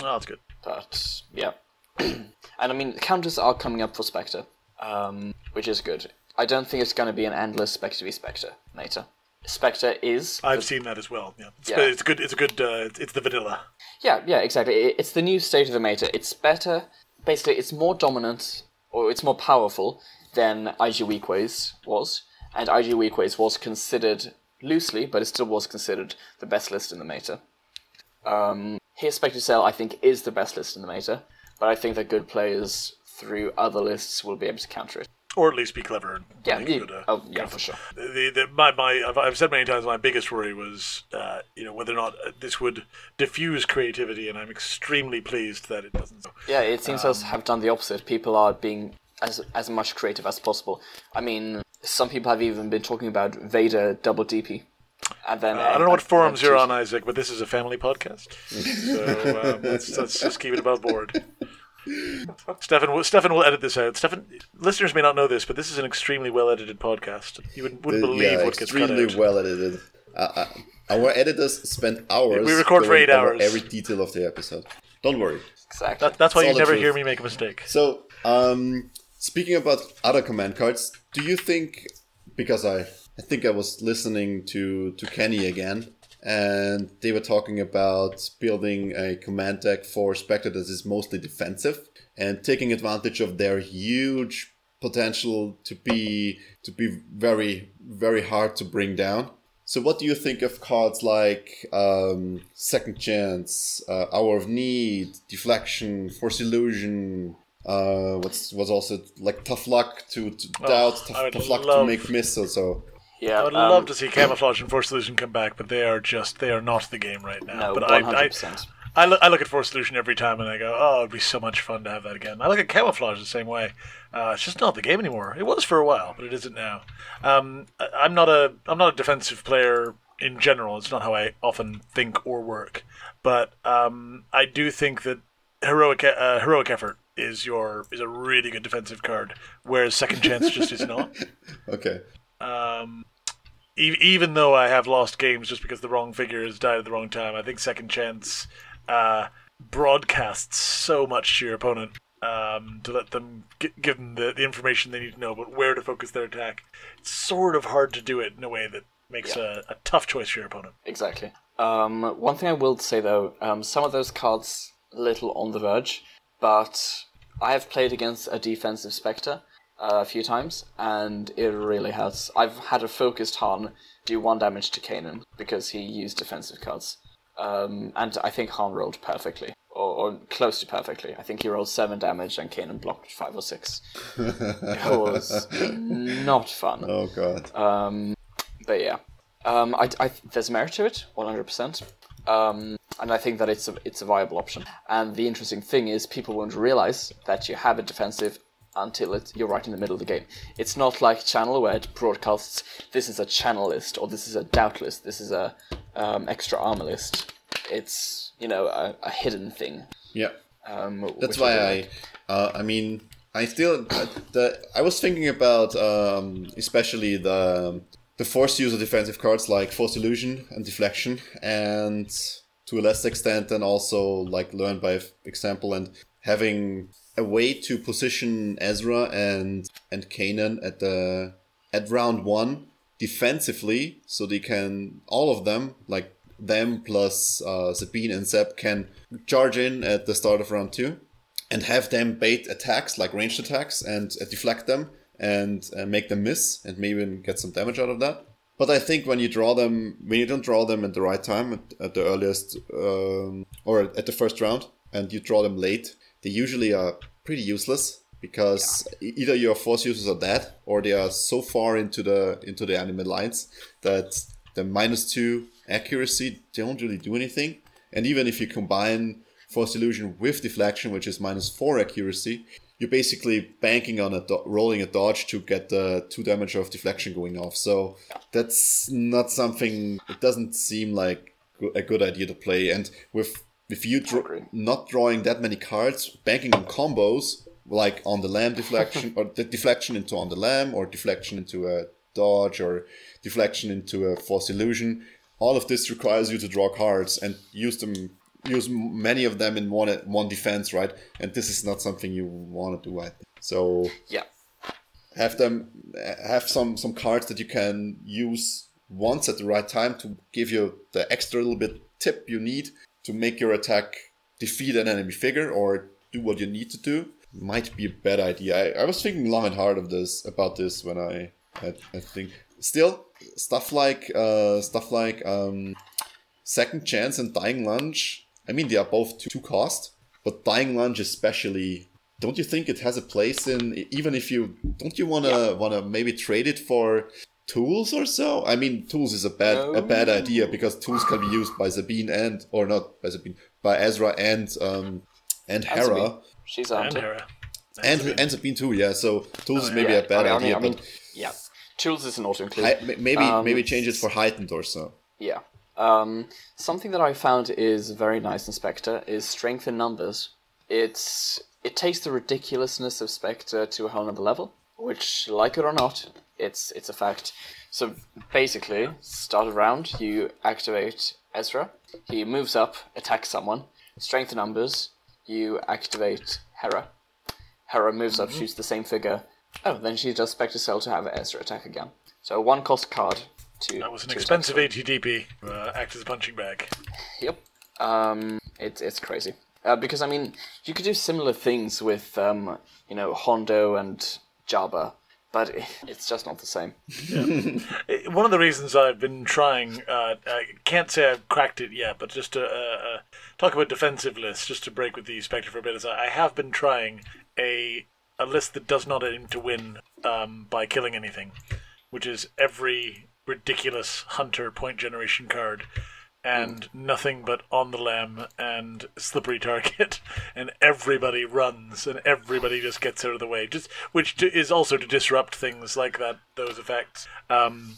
Oh, that's good.
But yeah, and I mean counters are coming up for Spectre, um, which is good. I don't think it's going to be an endless Spectre v Spectre later. Spectre is
I've seen that as well. Yeah, it's,
Yeah.
it's good. It's a good. Uh, it's, it's the vanilla.
Yeah, yeah, exactly. It's the new state of the meta. It's better. Basically, it's more dominant, or it's more powerful than IG Weequays was. And IG Weequays was considered loosely, but it still was considered the best list in the meta. Um, here, Spectre Cell, I think, is the best list in the meta, but I think that good players through other lists will be able to counter it.
Or at least be clever.
Yeah, you-
good, uh,
oh, yeah, for sure.
the, the my, my I've, I've said many times my biggest worry was uh, you know whether or not uh, this would diffuse creativity, and I'm extremely pleased that it doesn't.
Yeah, it seems to us have done the opposite. People are being as as much creative as possible. I mean, some people have even been talking about Vader double DP. And then
I don't know what forums you're on, Isaac, but this is a family podcast, so um, let's, let's just keep it above board. Stefan, will- Stefan will edit this out. Stefan, listeners may not know this, but this is an extremely well edited podcast. You would, wouldn't believe
yeah,
what gets cut out.
extremely well edited. Uh, uh, our editors spend hours.
We record for eight hours.
Every detail of the episode. Don't worry.
Exactly.
That, that's why you never
truth.
hear me make a mistake.
So, um, speaking about other command cards, do you think? Because I, I think I was listening to to Kenny again, and they were talking about building a command deck for Spectre that is mostly defensive and taking advantage of their huge potential to be to be very very hard to bring down. So, what do you think of cards like um, Second Chance, uh, Hour of Need, Deflection, Force Illusion? Uh, what's was also like Tough Luck to, to doubt,
I
tough,
would
tough Luck to
love-
make miss. So,
yeah,
I would
um,
love to see Camouflage and Force Illusion come back, but they are just they are not the game right now.
No,
but
one
I,
hundred
I,
percent.
I, look, I look at Force Illusion every time and I go, oh, it'd be so much fun to have that again. I look at Camouflage the same way. Uh, it's just not the game anymore. It was for a while, but it isn't now. Um, I- I'm not a I'm not a defensive player in general. It's not how I often think or work. But um, I do think that heroic uh, heroic effort is your is a really good defensive card, whereas Second Chance just is not.
okay.
Um, e- even though I have lost games just because the wrong figure has died at the wrong time, I think Second Chance uh, broadcasts so much to your opponent um, to let them g- give them the, the information they need to know about where to focus their attack. It's sort of hard to do it in a way that makes a, a tough choice for your opponent.
Exactly. Um, one thing I will say though, um, some of those cards a little on the verge, but I have played against a defensive Spectre uh, a few times, and it really has. I've had a focused Han do one damage to Kanan because he used defensive cards, um, and I think Han rolled perfectly. Or, or close to perfectly. I think he rolled seven damage and Kanan blocked five or six. it was not fun.
Oh god.
Um, but yeah, um, I, I, there's merit to it, 100%. Um, and I think that it's a, it's a viable option. And the interesting thing is, people won't realize that you have a defensive until it, you're right in the middle of the game. It's not like Channel where it broadcasts this is a channel list, or this is a doubt list, this is a um, extra armor list. It's, you know, a, a hidden thing.
Yeah.
Um,
That's why I,
like.
uh, I mean, I still, uh, the I was thinking about um, especially the the force of defensive cards like force illusion and deflection, and to a less extent, and also like learn by example, and having a way to position Ezra and and Kanan at the at round one defensively, so they can all of them like them plus uh, Sabine and Zeb can charge in at the start of round two and have them bait attacks like ranged attacks and uh, deflect them and uh, make them miss and maybe even get some damage out of that. But I think when you draw them, when you don't draw them at the right time, at, at the earliest, um, or at the first round, and you draw them late, they usually are pretty useless because e- either your force users are dead or they are so far into the into the enemy lines that the minus two accuracy don't really do anything. And even if you combine force illusion with deflection, which is minus four accuracy, you're basically banking on a do- rolling a dodge to get the two damage of deflection going off. So that's not something. It doesn't seem like a good idea to play. And with if you
agree.
not drawing that many cards, banking on combos like on the lam deflection or the deflection into on the lam or deflection into a dodge or deflection into a force illusion. All of this requires you to draw cards and use them use many of them in one one defense, right? And this is not something you want to do. I think. So
Yeah.
have them have some some cards that you can use once at the right time to give you the extra little bit tip you need to make your attack defeat an enemy figure or do what you need to do might be a bad idea i, I was thinking long and hard of this about this when i i, I think still stuff like uh stuff like um second chance and dying lunge i mean they are both two, two cost but dying lunge especially don't you think it has a place in even if you don't you want to want to maybe trade it for tools or so i mean tools is a bad a bad idea because tools can be used by Sabine and or not by Sabine by ezra and um and hera
Sabine. She's
And
on.
Hera.
and and Sabine too yeah so tools is maybe
yeah.
a bad
I mean,
idea
I mean,
but
yeah. Tools is an auto include.
maybe
Um,
maybe change it for heightened or so
Yeah. Um, something that I found is very nice in Spectre is strength in numbers. It's it takes the ridiculousness of Spectre to a whole nother level, which, like it or not, it's it's a fact. So basically, start a round, you activate Ezra. He moves up, attacks someone. Strength in numbers, you activate Hera. Hera moves up, shoots the same figure. Oh, then she does Spectre Cell to have Ezra attack again. So one cost card to.
That was an expensive
someone.
ATDP. Uh, act as a punching bag.
Yep. Um, it's it's crazy. Uh, because I mean, you could do similar things with um, you know, Hondo and Jabba, but it's just not the same.
Uh, One of the reasons I've been trying, uh, I can't say I've cracked it yet, but just to uh, uh, talk about defensive lists, just to break with the Spectre for a bit, is I I have been trying a a list that does not aim to win um, by killing anything, which is every ridiculous hunter point generation card. And nothing but on the lam and slippery target, and everybody runs, and everybody just gets out of the way. Just which to, is also to disrupt things like that, those effects. Um,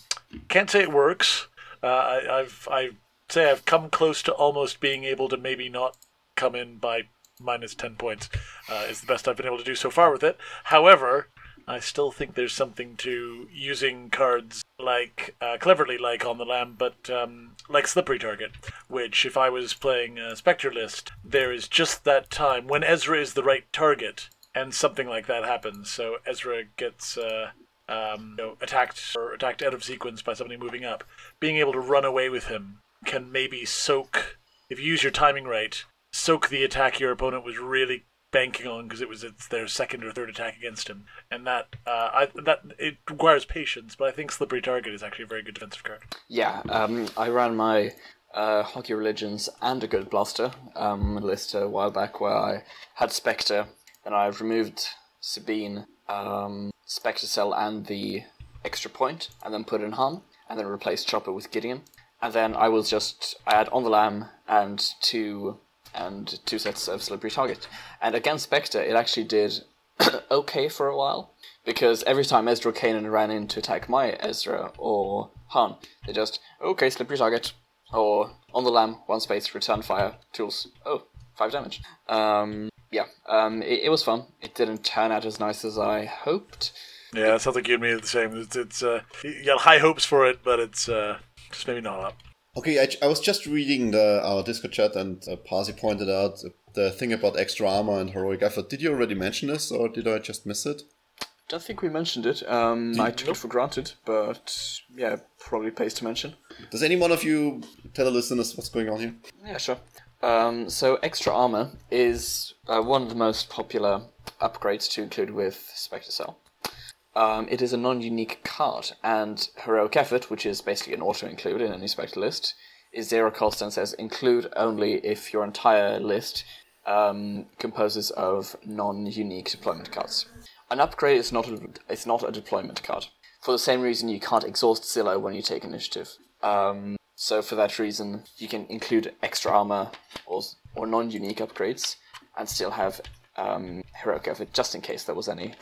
can't say it works. Uh, I, I've I say I've come close to almost being able to maybe not come in by minus ten points. Uh, is the best I've been able to do so far with it. However, I still think there's something to using cards like uh, cleverly, like on the lam, but um, like slippery target. Which, if I was playing a Spectre list, there is just that time when Ezra is the right target, and something like that happens. So Ezra gets. Uh, um, you know, attacked or attacked out of sequence by somebody moving up, being able to run away with him can maybe soak, if you use your timing right, soak the attack your opponent was really banking on because it was it's their second or third attack against him, and that uh, I that it requires patience. But I think slippery target is actually a very good defensive card.
Yeah, um, I ran my uh, hockey religions and a good blaster um, list a while back where I had Spectre, and I've removed Sabine, um, Spectre Cell, and the extra point, and then put in Han, and then replaced Chopper with Gideon. And then I was just I had on the lam and two and two sets of slippery target. And against Spectre, it actually did okay for a while because every time Ezra Kanan ran in to attack my Ezra or Han, they just okay slippery target or on the lam one space return fire tools oh five damage. Um, yeah, um, it, it was fun. It didn't turn out as nice as I hoped.
Yeah, it sounds like you and me are the same. It's, it's uh, you got high hopes for it, but it's uh, just maybe not up.
Okay, I, I was just reading the, our Discord chat, and uh, Parsi pointed out the thing about extra armor and heroic effort. Did you already mention this, or did I just miss it?
I Don't think we mentioned it. Um, I took it for granted, but yeah, probably pays to mention.
Does any one of you tell the listeners what's going on here?
Yeah, sure. Um, so extra armor is uh, one of the most popular upgrades to include with Spectre Cell. Um, it is a non-unique card, and heroic effort, which is basically an auto-include in any spectre list, is zero cost and says include only if your entire list um, composes of non-unique deployment cards. An upgrade is not a, is not a deployment card. For the same reason, you can't exhaust Zilla when you take initiative. Um, so for that reason, you can include extra armor or or non-unique upgrades and still have um, heroic effort, just in case there was any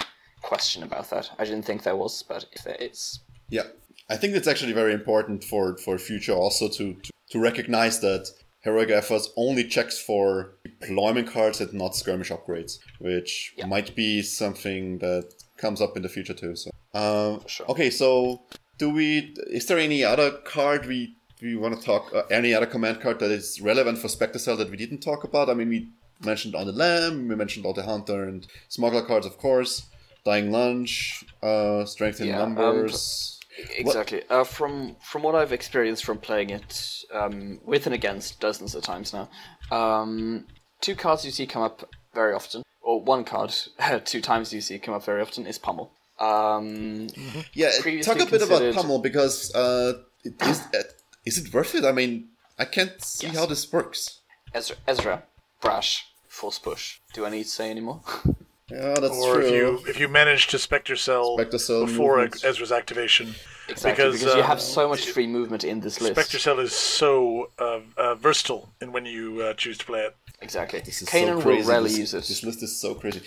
question about that. I didn't think there was, but if there is,
Yeah, I think it's actually very important for for future also to to, to recognize that heroic efforts only checks for deployment cards and not skirmish upgrades, which
Yeah.
might be something that comes up in the future too. So, um,
Sure.
okay, so do we? Is there any other card we we want to talk? Uh, any other command card that is relevant for Spectre Cell that we didn't talk about? I mean, we mentioned on the Lam, we mentioned all the Hunter and Smuggler cards, of course. Dying Lunge, uh, Strength in
Yeah, um,
Numbers.
exactly. Uh, from from what I've experienced from playing it um, with and against dozens of times now, um, two cards you see come up very often, or one card two times you see come up very often is Pummel. Um,
Yeah, talk a bit about Pummel because uh, it, is, uh, is it worth it? I mean, I can't see
Yes.
how this works.
Ezra, Ezra, Brash, Force Push. Do I need to say anymore?
Yeah, that's
Or
true.
if you if you manage to Spectre Cell,
Spectre Cell
before
movements.
Ezra's activation,
exactly,
Because,
because, you have so much free movement in this list.
Spectre Cell is so uh, uh, versatile in when you uh, choose to play it.
Exactly.
This is
Kanan
so crazy.
will rarely
this,
use it.
This list is so crazy.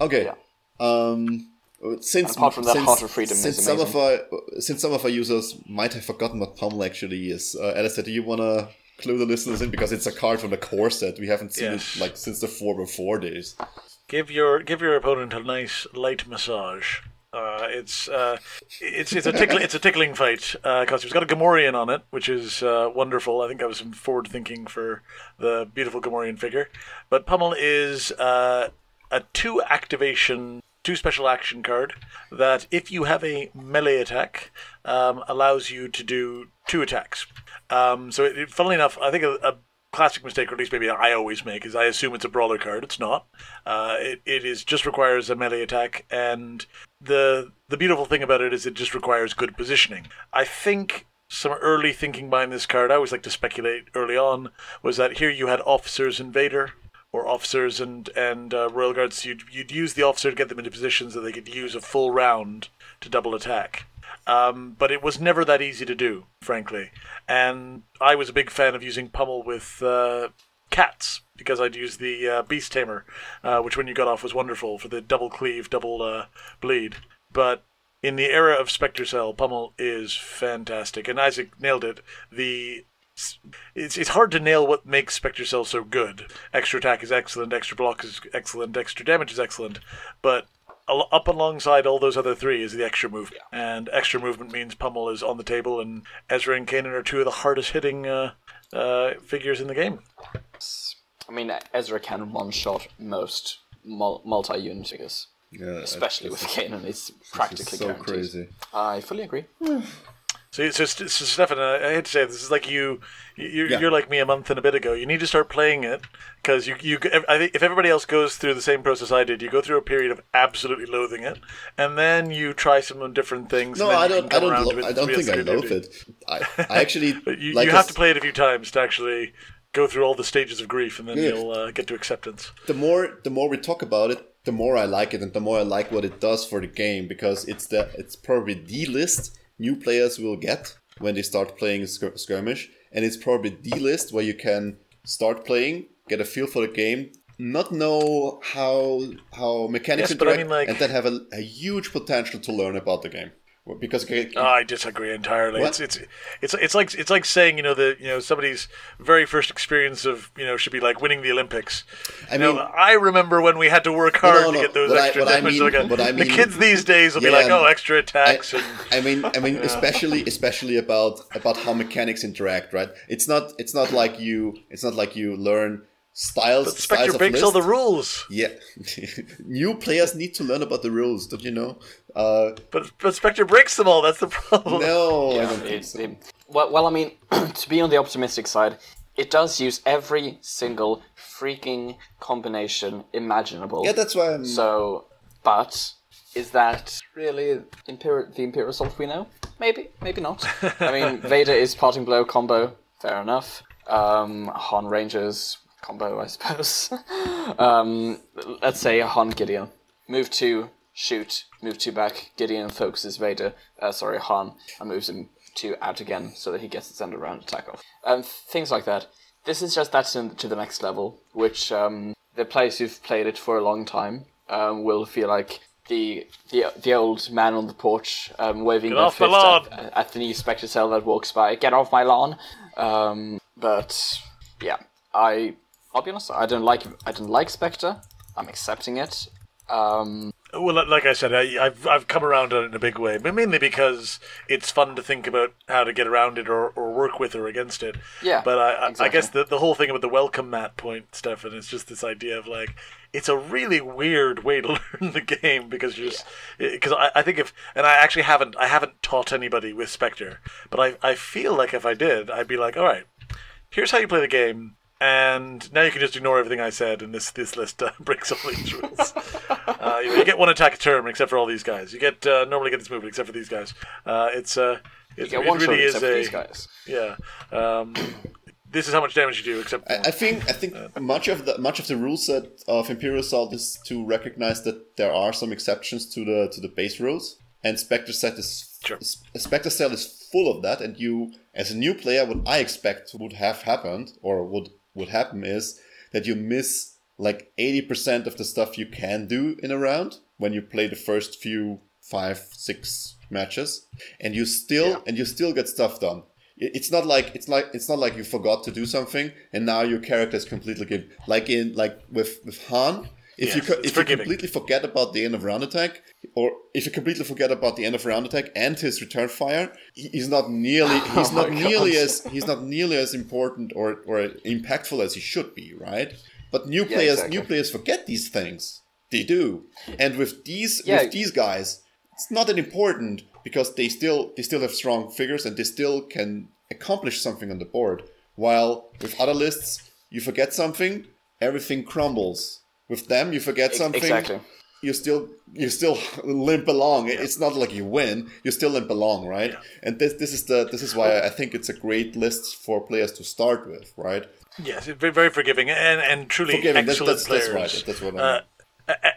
Okay.
Yeah.
Um. Since
Apart from that,
since,
Heart of Freedom is
since some of our since some of our users might have forgotten what Pummel actually is, uh, Alistair, do you wanna clue the listeners in because it's a card from the core set? We haven't seen
Yes.
it like since the four before days.
Give your give your opponent a nice light massage. Uh, it's uh, it's it's a tickling it's a tickling fight because it's got a Gamorrean on it, which is uh, wonderful. I think that was some forward thinking for the beautiful Gamorrean figure. But Pummel is uh, a two activation, two special action card that if you have a melee attack, um, allows you to do two attacks. Um, so, it, funnily enough, I think a, a classic mistake, or at least maybe I always make, is I assume it's a brawler card. It's not. Uh, it, it is just requires a melee attack, and the the beautiful thing about it is it just requires good positioning. I think some early thinking behind this card, I always like to speculate early on, was that here you had officers invader or officers and and uh, royal guards. You'd you'd use the officer to get them into positions that they could use a full round to double attack. Um, but it was never that easy to do, frankly. And I was a big fan of using Pummel with uh, cats because I'd use the uh, Beast Tamer, uh, which when you got off was wonderful for the double cleave, double uh, bleed. But in the era of Spectre Cell, Pummel is fantastic, and Isaac nailed it. The it's it's hard to nail what makes Spectre Cell so good. Extra attack is excellent, extra block is excellent, extra damage is excellent, but up alongside all those other three is the extra movement, and extra movement means Pummel is on the table, and Ezra and Kanan are two of the hardest hitting uh, uh, figures in the game.
I mean, Ezra can one shot most multi-unit figures,
Yeah,
especially with
it's-
Kanan. It's
it's
practically
so
guaranteed.
crazy.
I fully agree.
So, so, so Stefan, I hate to say it, this is like you, you
Yeah.
you're like me a month and a bit ago. You need to start playing it because you, you, I think if everybody else goes through the same process I did, you go through a period of absolutely loathing it, and then you try some different things.
No, I don't. I don't. Lo-
it
I don't think I loathe it. I, I actually,
you,
like
you have to play it a few times to actually go through all the stages of grief, and then
Yeah.
you'll uh, get to acceptance.
the more the more we talk about it, the more I like it, and the more I like what it does for the game because it's the it's probably the list new players will get when they start playing skir- skirmish, and it's probably the list where you can start playing, get a feel for the game, not know how how mechanics
Yes, but I
interact,
mean, like-
and then have a, a huge potential to learn about the game. Because
Oh, I disagree entirely.
What?
It's, it's it's it's like it's like saying you know that you know somebody's very first experience of you know should be like winning the Olympics.
I
You know,
mean-
I remember when we had to work hard
no,
to get those
I-
extra
what I mean-
like, uh,
what I
the kids these days will be like, oh, extra attacks and
I mean, I mean, especially especially about about how mechanics interact, right? It's not it's not like you it's not like you learn styles.
but
styles
Spectre
of
breaks all the rules.
Yeah, new players need to learn about the rules. Don't you know? Uh,
But but Spectre breaks them all. That's the problem.
no, I don't think so.
it- well, well, I mean, to be on the optimistic side, it does use every single freaking combination imaginable.
Yeah, that's why I'm.
So, but is that really Imperial, the Imperial Assault we know? Maybe, maybe not. I mean, Vader is parting blow combo, fair enough. Um, Han Rangers combo, I suppose. um, let's say Han Gideon. Move two, shoot. Move two back. Gideon focuses Vader. Uh, sorry, Han, and moves him two out again so that he gets his end around attack off. Um, things like that. This is just that to, to the next level, which um, the players who've played it for a long time um, will feel like the the the old man on the porch um, waving
Get
their fist
lawn.
at, at the new Spectre cell that walks by. Get off my lawn! Um, but yeah, I I'll be honest. I don't like I don't like Spectre. I'm accepting it. Um,
Well, like I said, I, I've I've come around on it in a big way, but mainly because it's fun to think about how to get around it or, or work with or against it.
Yeah,
But I, I, I guess the the whole thing about the welcome mat point, Stefan, is just this idea of like it's a really weird way to learn the game because you're just because I, I think if and I actually haven't I haven't taught anybody with Spectre, but I I feel like if I did, I'd be like, all right, here's how you play the game. And now you can just ignore everything I said, and this this list uh, breaks all these rules. uh, you, you get one attack a turn, except for all these guys. You get uh, normally get this movement, except for these guys. Uh, it's uh,
you
it,
get
it
one shot
really is
except for
a
these guys.
yeah. Um, this is how much damage you do, except
I, I think I think much of the much of the rule set of Imperial Assault is to recognize that there are some exceptions to the to the base rules, and Spectre set is
Sure.
S- Spectre Cell is full of that. And you, as a new player, what I expect would have happened or would would happen is that you miss like eighty percent of the stuff you can do in a round when you play the first few five six matches, and you still and you still get stuff done. It's not like it's like it's not like you forgot to do something and now your character is completely given. Like in like with with Han, if
Yes,
you co- if you completely forget about the end of round attack, or if you completely forget about the end of round attack and his return fire, he's not nearly he's
Oh
not nearly
God.
as he's not nearly as important or or impactful as he should be, right? But new players
exactly.
new players forget these things. They do, and with these
Yeah.
with these guys, it's not that important because they still they still have strong figures and they still can accomplish something on the board. While with other lists, you forget something, everything crumbles. With them, you forget something,
Exactly.
you still you still limp along. It's not like you win; you still limp along, right? And this this is the this is why I think it's a great list for players to start with, right?
Yes, it's very, very forgiving and, and truly
Forgiving,
excellent
that's- that's
players.
right, that's what I
uh,
mean.
e-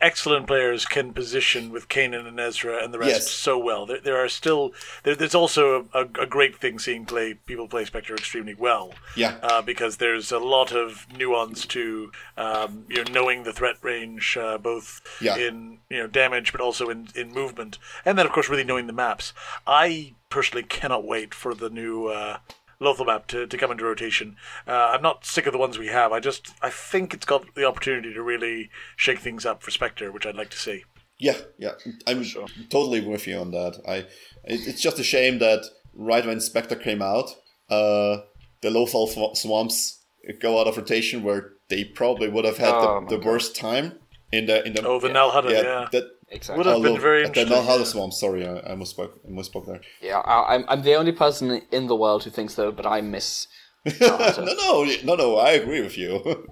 excellent players can position with Kanan and Ezra and the rest
Yes.
so well. There, there are still there, there's also a, a great thing seeing play people play Spectre extremely well.
Yeah.
uh, because there's a lot of nuance to um, you know knowing the threat range uh, both
Yeah.
in you know damage but also in in movement, and then of course really knowing the maps. I personally cannot wait for the new. Uh, Lothal map to, to come into rotation. Uh, I'm not sick of the ones we have. I just I think it's got the opportunity to really shake things up for Spectre, which I'd like to see.
Yeah, yeah, I'm totally with you on that. I, it, it's just a shame that right when Spectre came out, uh, the Lothal sw- swamps go out of rotation, where they probably would have had
Oh
the, the worst time in the in the
Oh, the Nal Hutta, yeah.
that
Exactly.
Would have been
although-
very
the
interesting.
Nal Hutta
yeah.
swamp. Sorry, I, I misspoke. I misspoke there.
Yeah, I, I'm I'm the only person in the world who thinks so, but I miss.
no, no, no, no. I agree with you.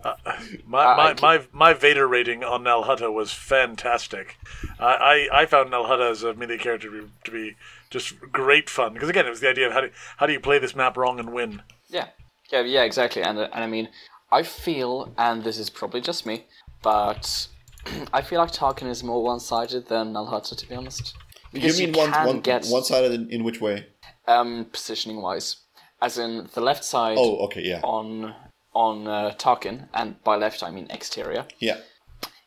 My my, my my Vader rating on Nal Hutta was fantastic. I, I, I found Nal Hutta as a melee character to be, to be just great fun because again it was the idea of how do how do you play this map wrong and win.
Yeah, yeah, yeah, exactly. And uh, and I mean, I feel, and this is probably just me, but I feel like Tarkin is more one-sided than Nal Hutta, to be honest.
you
Because
mean one
can
one
get
one sided in, in which way?
um, positioning-wise, as in the left side
Oh, okay, yeah,
on on uh, Tarkin, and by left I mean exterior.
yeah,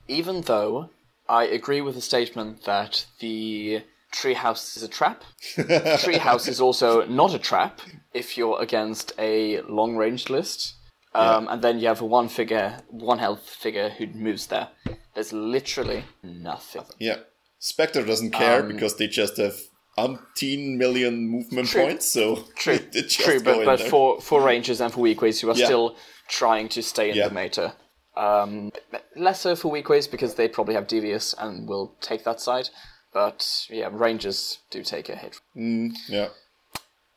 Even though I agree with the statement that the treehouse is a trap, the treehouse is also not a trap if you're against a long range list. Um, And then you have a one figure, one health figure who moves there. There's literally nothing.
yeah. Spectre doesn't care
Um,
because they just have umpteen million movement
True.
points. So
True,
it, it just
true, but, but
there.
for, for rangers and for Weequays who are
Yeah.
still trying to stay in
Yeah.
the meta. Um, less so for Weequays because they probably have devious and will take that side. But yeah, rangers do take a hit.
yeah.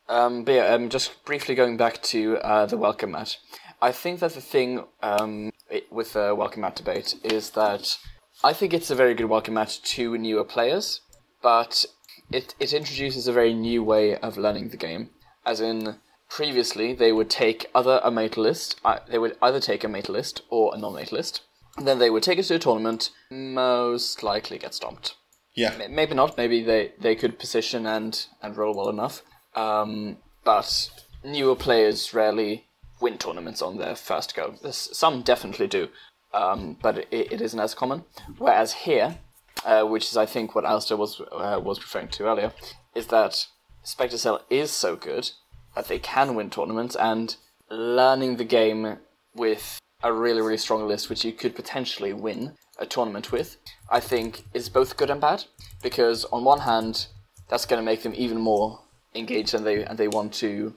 Um, but yeah, um, just briefly going back to uh, the welcome mat. I think that the thing um, with the welcome mat debate is that I think it's a very good welcome mat to newer players, but it it introduces a very new way of learning the game. As in, previously they would take other a meta list. Uh, they would either take a meta list or a non-meta list. Then they would take it to a tournament, most likely get stomped.
Yeah.
M- Maybe not. Maybe they, they could position and, and roll well enough. Um, but newer players rarely win tournaments on their first go. Some definitely do, um, but it, it isn't as common. Whereas here, uh, which is I think what Alistair was uh, was referring to earlier, is that Spectre Cell is so good that they can win tournaments and learning the game with a really really strong list, which you could potentially win a tournament with, I think is both good and bad because on one hand, that's going to make them even more engaged and they and they want to,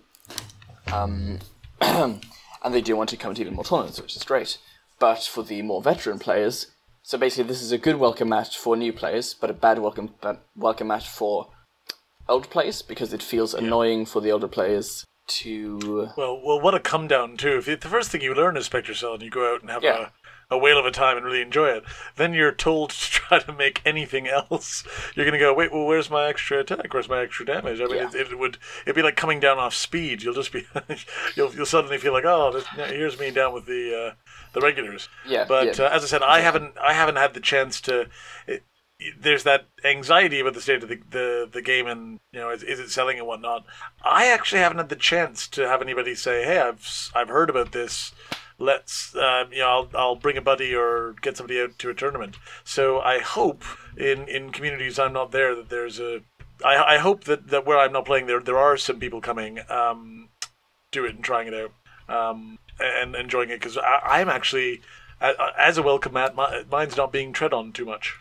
um, and they do want to come to even more tournaments, which is great. But for the more veteran players, so basically this is a good welcome match for new players, but a bad welcome welcome match for old players because it feels annoying for the older players to
Well, well, what a come down too. If the first thing you learn is Spectre Cell, and you go out and have
Yeah.
a, a whale of a time and really enjoy it, then you're told to try to make anything else. You're gonna go, wait, well, where's my extra attack? Where's my extra damage? I mean,
Yeah.
it, it would it'd be like coming down off speed. You'll just be you'll you'll suddenly feel like, oh, this, here's me down with the uh, the regulars.
Yeah,
But
yeah.
Uh, as I said, I haven't I haven't had the chance to. It, there's that anxiety about the state of the, the, the game and you know is, is it selling and whatnot. I actually haven't had the chance to have anybody say, "Hey, I've I've heard about this. Let's um, you know I'll I'll bring a buddy or get somebody out to a tournament." So I hope in in communities I'm not there that there's a. I, I hope that, that where I'm not playing there there are some people coming um, do it and trying it out um, and enjoying it because I'm actually as a welcome mat mine's not being tread on too much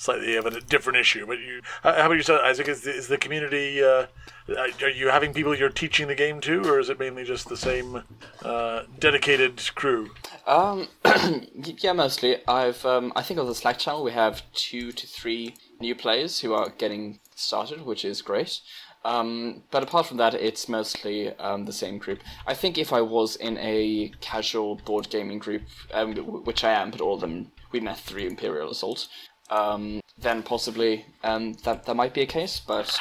slightly of a different issue. But you, how about yourself, Isaac? Is the, is the community? Uh, are you having people you're teaching the game to, or is it mainly just the same uh, dedicated crew?
Um, yeah, mostly. I've um, I think on the Slack channel we have two to three new players who are getting started, which is great. Um, but apart from that, it's mostly um, the same group. I think if I was in a casual board gaming group, um, which I am, but all of them we met through Imperial Assault, um, then possibly um, that that might be a case. But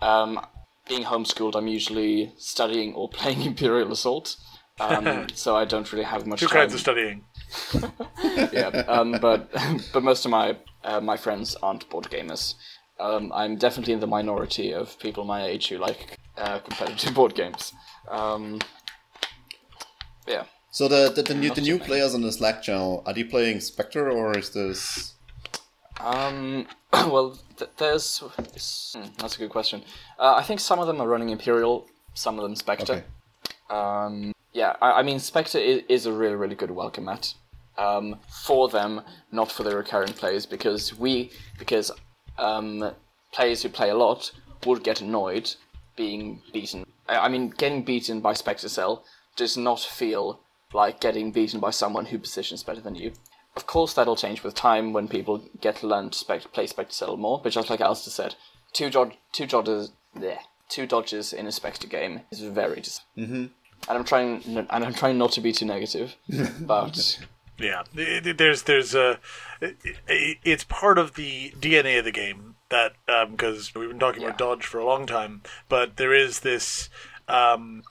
um, being homeschooled, I'm usually studying or playing Imperial Assault. Um, so I don't really have much
Two
time
kinds of studying.
yeah, um, but but most of my uh, my friends aren't board gamers. Um, I'm definitely in the minority of people my age who like uh, competitive board games. Um, yeah,
So the the, the, new, the new players on the Slack channel are they playing Spectre or is this?
Um, well, th- there's hmm, that's a good question. Uh, I think some of them are running Imperial, some of them Spectre.
Okay.
Um, yeah, I, I mean Spectre is, is a really really good welcome mat um, for them, not for the recurring players, because we because um, players who play a lot would get annoyed being beaten. I, I mean, getting beaten by Spectre Cell does not feel like getting beaten by someone who positions better than you. Of course, that'll change with time when people get to learn to spec- play Spectre Cell more. But just like Alistair said, two dod- two dodges, bleh, two dodges in a Spectre game is very. Dis- mm-hmm. And I'm trying, and I'm trying not to be too negative, but
Yeah, It- it- there's there's a it- it- it's part of the DNA of the game that because we've been talking about dodge for a long time, but there is this um,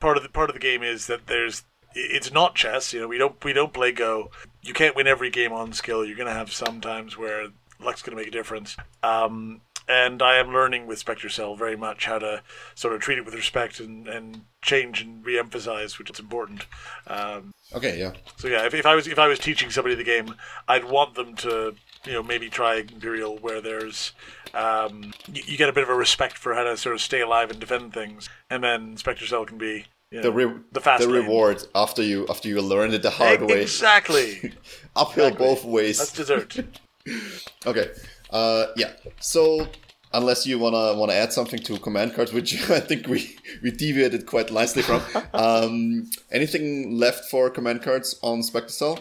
part of the part of the game is that there's it's not chess. You know, we don't we don't play Go. You can't win every game on skill. You're going to have some times where luck's going to make a difference. Um, and I am learning with Spectre Cell very much how to sort of treat it with respect and, and change and re-emphasize, which is important. Um,
Okay, yeah.
so yeah, if, if I was if I was teaching somebody the game, I'd want them to you know maybe try Imperial where there's um, you, you get a bit of a respect for how to sort of stay alive and defend things, and then Spectre Cell can be you know,
The re-
the fast
the
lane.
reward after you after you learned it the hard way,
exactly.
uphill
exactly.
both ways.
That's dessert.
Okay. Uh, yeah. So unless you wanna wanna add something to command cards, which I think we we deviated quite nicely from. um, anything left for command cards on Spectre Cell?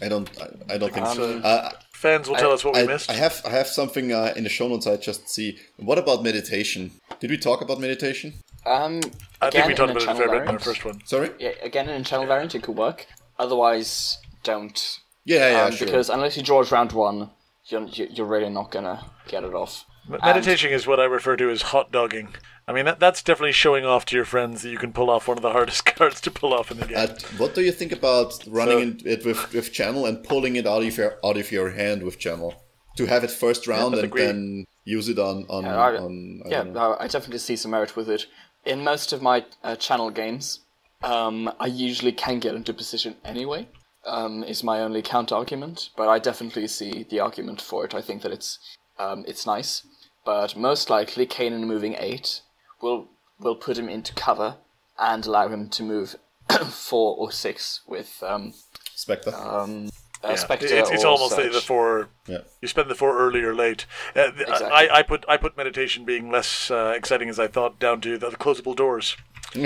I don't. I, I don't think so. Uh,
Fans will tell us what we missed.
I have I have something uh, in the show notes. I just see. What about meditation? Did we talk about meditation?
Um,
I think we talked about it a
channel
fair bit in our first one.
Sorry.
Yeah, again in a channel variant it could work. Otherwise, don't
Yeah, yeah,
um,
sure.
Because unless you draw it round one, you're you- you're really not gonna get it off.
M- Meditation is what I refer to as hot dogging. I mean, that, that's definitely showing off to your friends that you can pull off one of the hardest cards to pull off in the game.
What do you think about running
So-
in, it with, with channel and pulling it out of your out of your hand with channel to have it first round
I
and
think
then use it on on,
I,
on I
yeah,
don't know.
I, I definitely see some merit with it. In most of my uh, channel games, um, I usually can get into position anyway. Um, is my only counter argument, but I definitely see the argument for it. I think that it's um, it's nice, but most likely Kanan moving eight will will put him into cover and allow him to move four or six with um,
Spectre.
um, uh,
Yeah, it's, it's almost the, the four.
Yeah.
You spend the four early or late. Uh, th-
Exactly.
I, I put I put meditation being less uh, exciting as I thought down to the, the closable doors.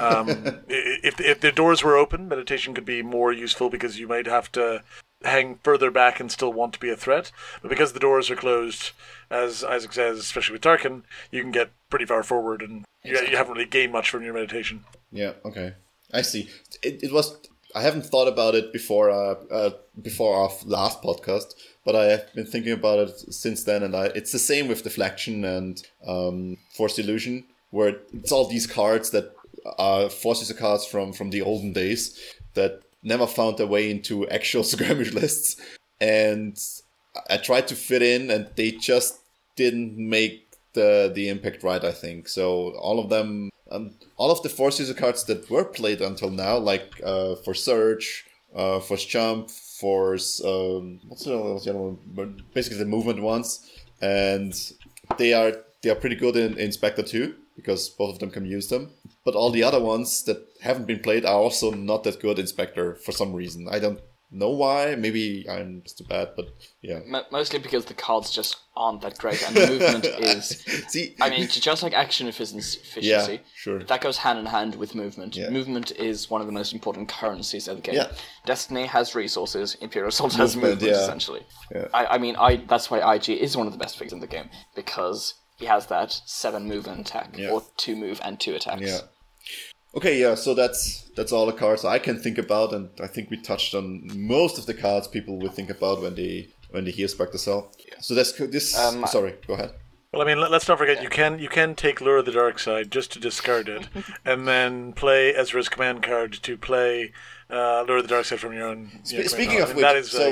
um, if if the doors were open, meditation could be more useful because you might have to hang further back and still want to be a threat. But because the doors are closed, as Isaac says, especially with Tarkin, you can get pretty far forward, and you, you haven't really gained much from your meditation.
Yeah. Okay. I see. It, it was. I haven't thought about it before. Uh, uh, before our last podcast, but I have been thinking about it since then, and I, it's the same with deflection and um, force illusion, where it's all these cards that are forces cards from from the olden days that never found their way into actual skirmish lists, and I tried to fit in, and they just didn't make the the impact right. I think so. All of them, um, all of the Force user cards that were played until now, like uh, for Surge, uh, Force Jump, for um, what's the, other one? Basically, the movement ones, and they are they are pretty good in, in Spectre too because both of them can use them. But all the other ones that haven't been played are also not that good in Spectre for some reason. I don't know why. Maybe I'm just too bad, but yeah.
Mo- mostly because the cards just aren't that great, and the movement is.
See,
I mean, just like action efficiency, efficiency
sure.
that goes hand in hand with movement.
Yeah.
Movement is one of the most important currencies of the game.
Yeah.
Destiny has resources. Imperial Assault has
Movement,
movement,
yeah.
essentially.
Yeah.
I, I mean, I that's why IG is one of the best figures in the game because he has that seven move and attack,
Yeah.
or two move and two attacks.
Yeah. Okay, yeah. So that's that's all the cards I can think about, and I think we touched on most of the cards people would think about when they when they hear Spectre Cell. So that's this.
Um,
sorry, go ahead.
Well, I mean, let, us not forget you can you can take Lure of the Dark Side just to discard it, and then play Ezra's command card to play uh, Lure of the Dark Side from your own.
Spe-
your command
speaking
card.
of
And
which,
that is
so-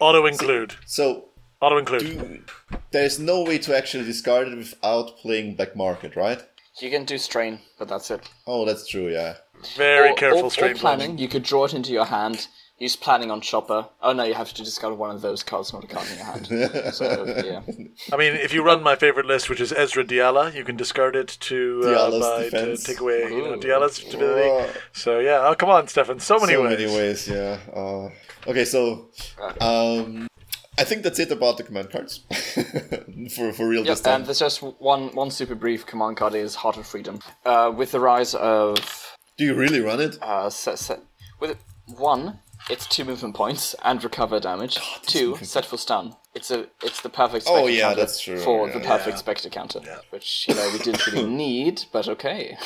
uh, auto include.
So
Auto include.
there's no way to actually discard it without playing Black Market, right?
You can do strain, but that's it.
Oh, that's true. Yeah.
Very
or,
careful
or,
strain
or planning.
planning.
You could draw it into your hand. Use planning on Chopper. Oh no, you have to discard one of those cards, not a card in your hand. so yeah.
I mean, if you run my favorite list, which is Ezra Diala, you can discard it to uh, by, to take away you know, Diala's ability.
Oh.
So yeah, oh come on, Stefan, so many
so
ways.
many ways. Yeah. Uh, okay, so um, I think that's it about the command cards for for real this time.
and there's just one one super brief command card is Heart of Freedom. Uh, with the rise of
Do you really run it?
uh, set, set, with one, it's two movement points and recover damage. two, set for stun. It's a it's the perfect.
Oh,
Spectre
yeah,
counter
that's true,
For
yeah.
the perfect
Yeah.
Spectre counter, which you know we didn't really need, but okay.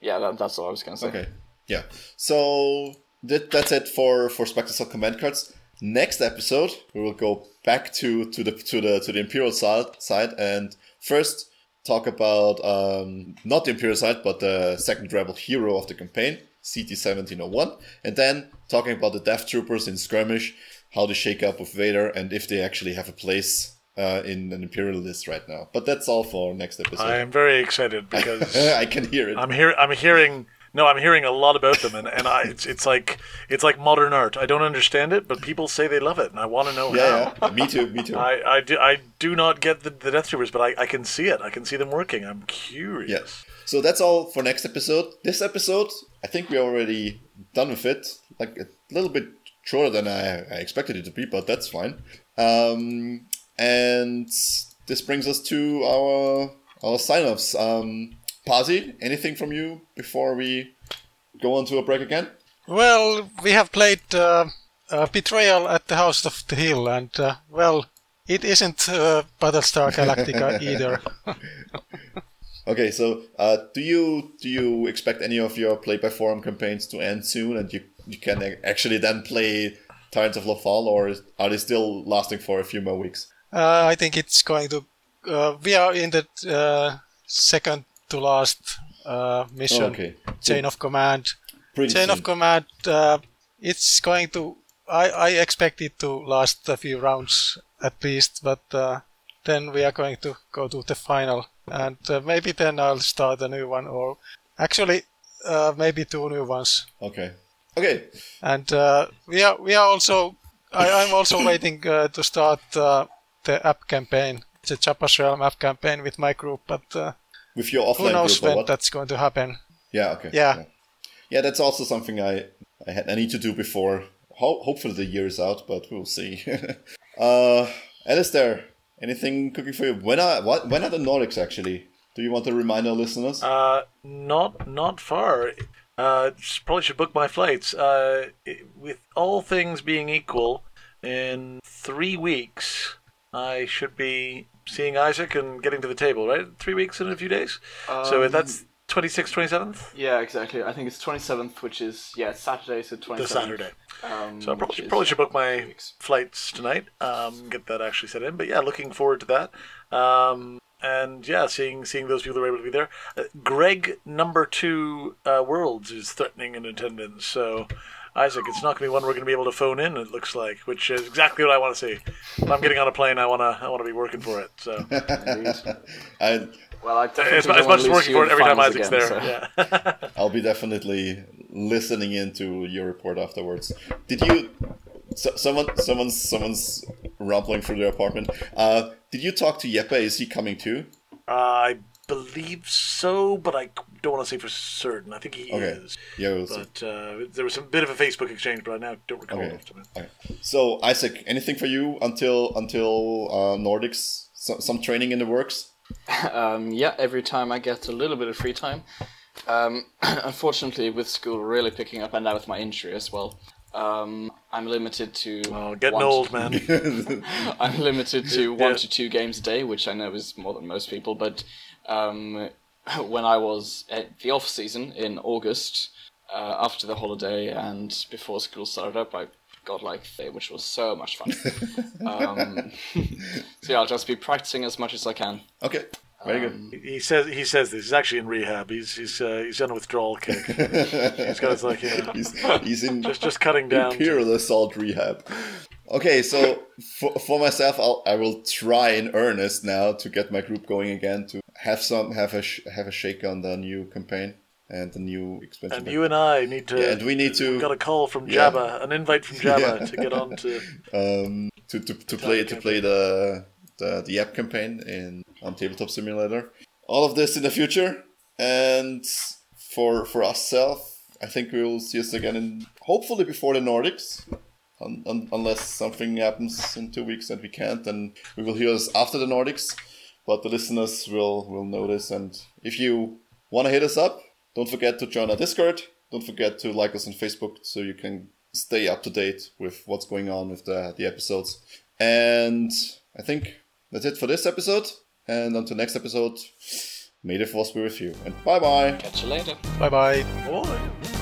Yeah, that, that's all I was gonna say.
Okay. Yeah. So that, that's it for for Spectre Cell command cards. Next episode, we will go back to to the to the to the Imperial side side and first talk about um, not the Imperial side, but the second rebel hero of the campaign, CT seventeen oh one, and then talking about the Death Troopers in skirmish, how they shake up with Vader, and if they actually have a place uh, in an Imperial list right now. But that's all for next episode.
I am very excited because
I can hear it.
I'm hear I'm hearing no, I'm hearing a lot about them, and, and I it's it's like it's like modern art. I don't understand it, but people say they love it, and I want to know how.
yeah, yeah. Me too. Me too.
I, I, do, I do not get the, the Death Troopers, but I, I can see it. I can see them working. I'm curious.
Yes. So that's all for next episode. This episode, I think we're already done with it. Like a little bit shorter than I, I expected it to be, but that's fine. Um, and this brings us to our our sign-offs. Um, Pazzi, anything from you before we go on to a break again?
Well, we have played uh, uh, Betrayal at the House of the Hill, and uh, well, it isn't uh, Battlestar Galactica either.
Okay, so uh, do you do you expect any of your play by forum campaigns to end soon, and you you can actually then play Tyrants of Lothal, or is, are they still lasting for a few more weeks?
Uh, I think it's going to. Uh, we are in the uh, second to last uh, mission.
Okay.
Chain of command.
Pretty
Chain
soon.
of command. Uh, it's going to. I, I expect it to last a few rounds at least, but uh, then we are going to go to the final, and uh, maybe then I'll start a new one, or actually uh, maybe two new ones.
Okay. Okay.
And uh, we are we are also. I, I'm also waiting uh, to start uh, the app campaign, the Jabba's Realm app campaign with my group, but uh,
With your offline
who knows
group
when
what?
that's going to happen.
Yeah. Okay.
Yeah.
Yeah, that's also something I I, had, I need to do before. Ho- hopefully the year is out, but we'll see. uh, Alistair, anything cooking for you? When are what? When are the Nordics actually? Do you want to remind our listeners?
Uh, not not far. Uh, just probably should book my flights. Uh, it- with all things being equal, in three weeks, I should be seeing Isaac and getting to the table. Right, three weeks in a few days. so
Um,
that's 26th, 27th,
Yeah, exactly. I think it's 27th, which is yeah, it's Saturday, so 27th.
the Saturday.
Um,
So I probably, probably should book my
weeks.
flights tonight. Um, get that actually set in. But yeah, looking forward to that. Um, and yeah, seeing seeing those people that are able to be there. Uh, Greg number two uh, worlds is threatening in attendance. So Isaac, it's not going to be one we're going to be able to phone in. It looks like, which is exactly what I want to see. If I'm getting on a plane, I want to I want to be working for it. So
I,
well, I
as, as much as working for it every time Isaac's
again,
there.
So.
Yeah.
I'll be definitely listening into your report afterwards. Did you? So, someone, someone's, someone's rumbling through their apartment. Uh, did you talk to Jeppe? Is he coming too?
I believe so, but I don't want to say for certain. I think he
Okay.
is.
Yeah. We'll.
But uh, there was a bit of a Facebook exchange, but I now don't recall
Okay.
off the top of my head.
Okay. So Isaac, anything for you until until uh, Nordics? Some, some training in the works.
Um, yeah, every time I get a little bit of free time. Um, unfortunately, with school really picking up, and now with my injury as well, um, I'm limited to.
Oh, getting
one
old, man.
I'm limited to one
Yeah.
to two games a day, which I know is more than most people. But um, when I was at the off season in August, uh, after the holiday and before school started up, I got like Fae, which was so much fun. um, so yeah, I'll just be practicing as much as I can.
Okay. Very good.
Um,
he says he says this. He's actually in rehab. He's he's uh, he's on a withdrawal kick. he's got his like yeah,
He's, he's in
just just cutting down.
imperial assault rehab. Okay, so for, for myself, I'll, I will try in earnest now to get my group going again to have some have a sh- have a shake on the new campaign and the new expansion.
And you and I need to.
Yeah, and we need to-
Got a call from
Yeah.
Jabba, an invite from Jabba
Yeah.
to get on to.
um, to, to, to play to play the, the the app campaign in on Tabletop Simulator. All of this in the future, and for for ourselves, I think we will see us again in hopefully before the Nordics. Un, un, unless something happens in two weeks that we can't, then we will hear us after the Nordics. But the listeners will will notice, and if you want to hit us up, don't forget to join our Discord. Don't forget to like us on Facebook so you can stay up to date with what's going on with the, the episodes. And I think that's it for this episode. And until next episode, may the force be with you. And bye bye.
Catch you later.
Bye bye.
Boy.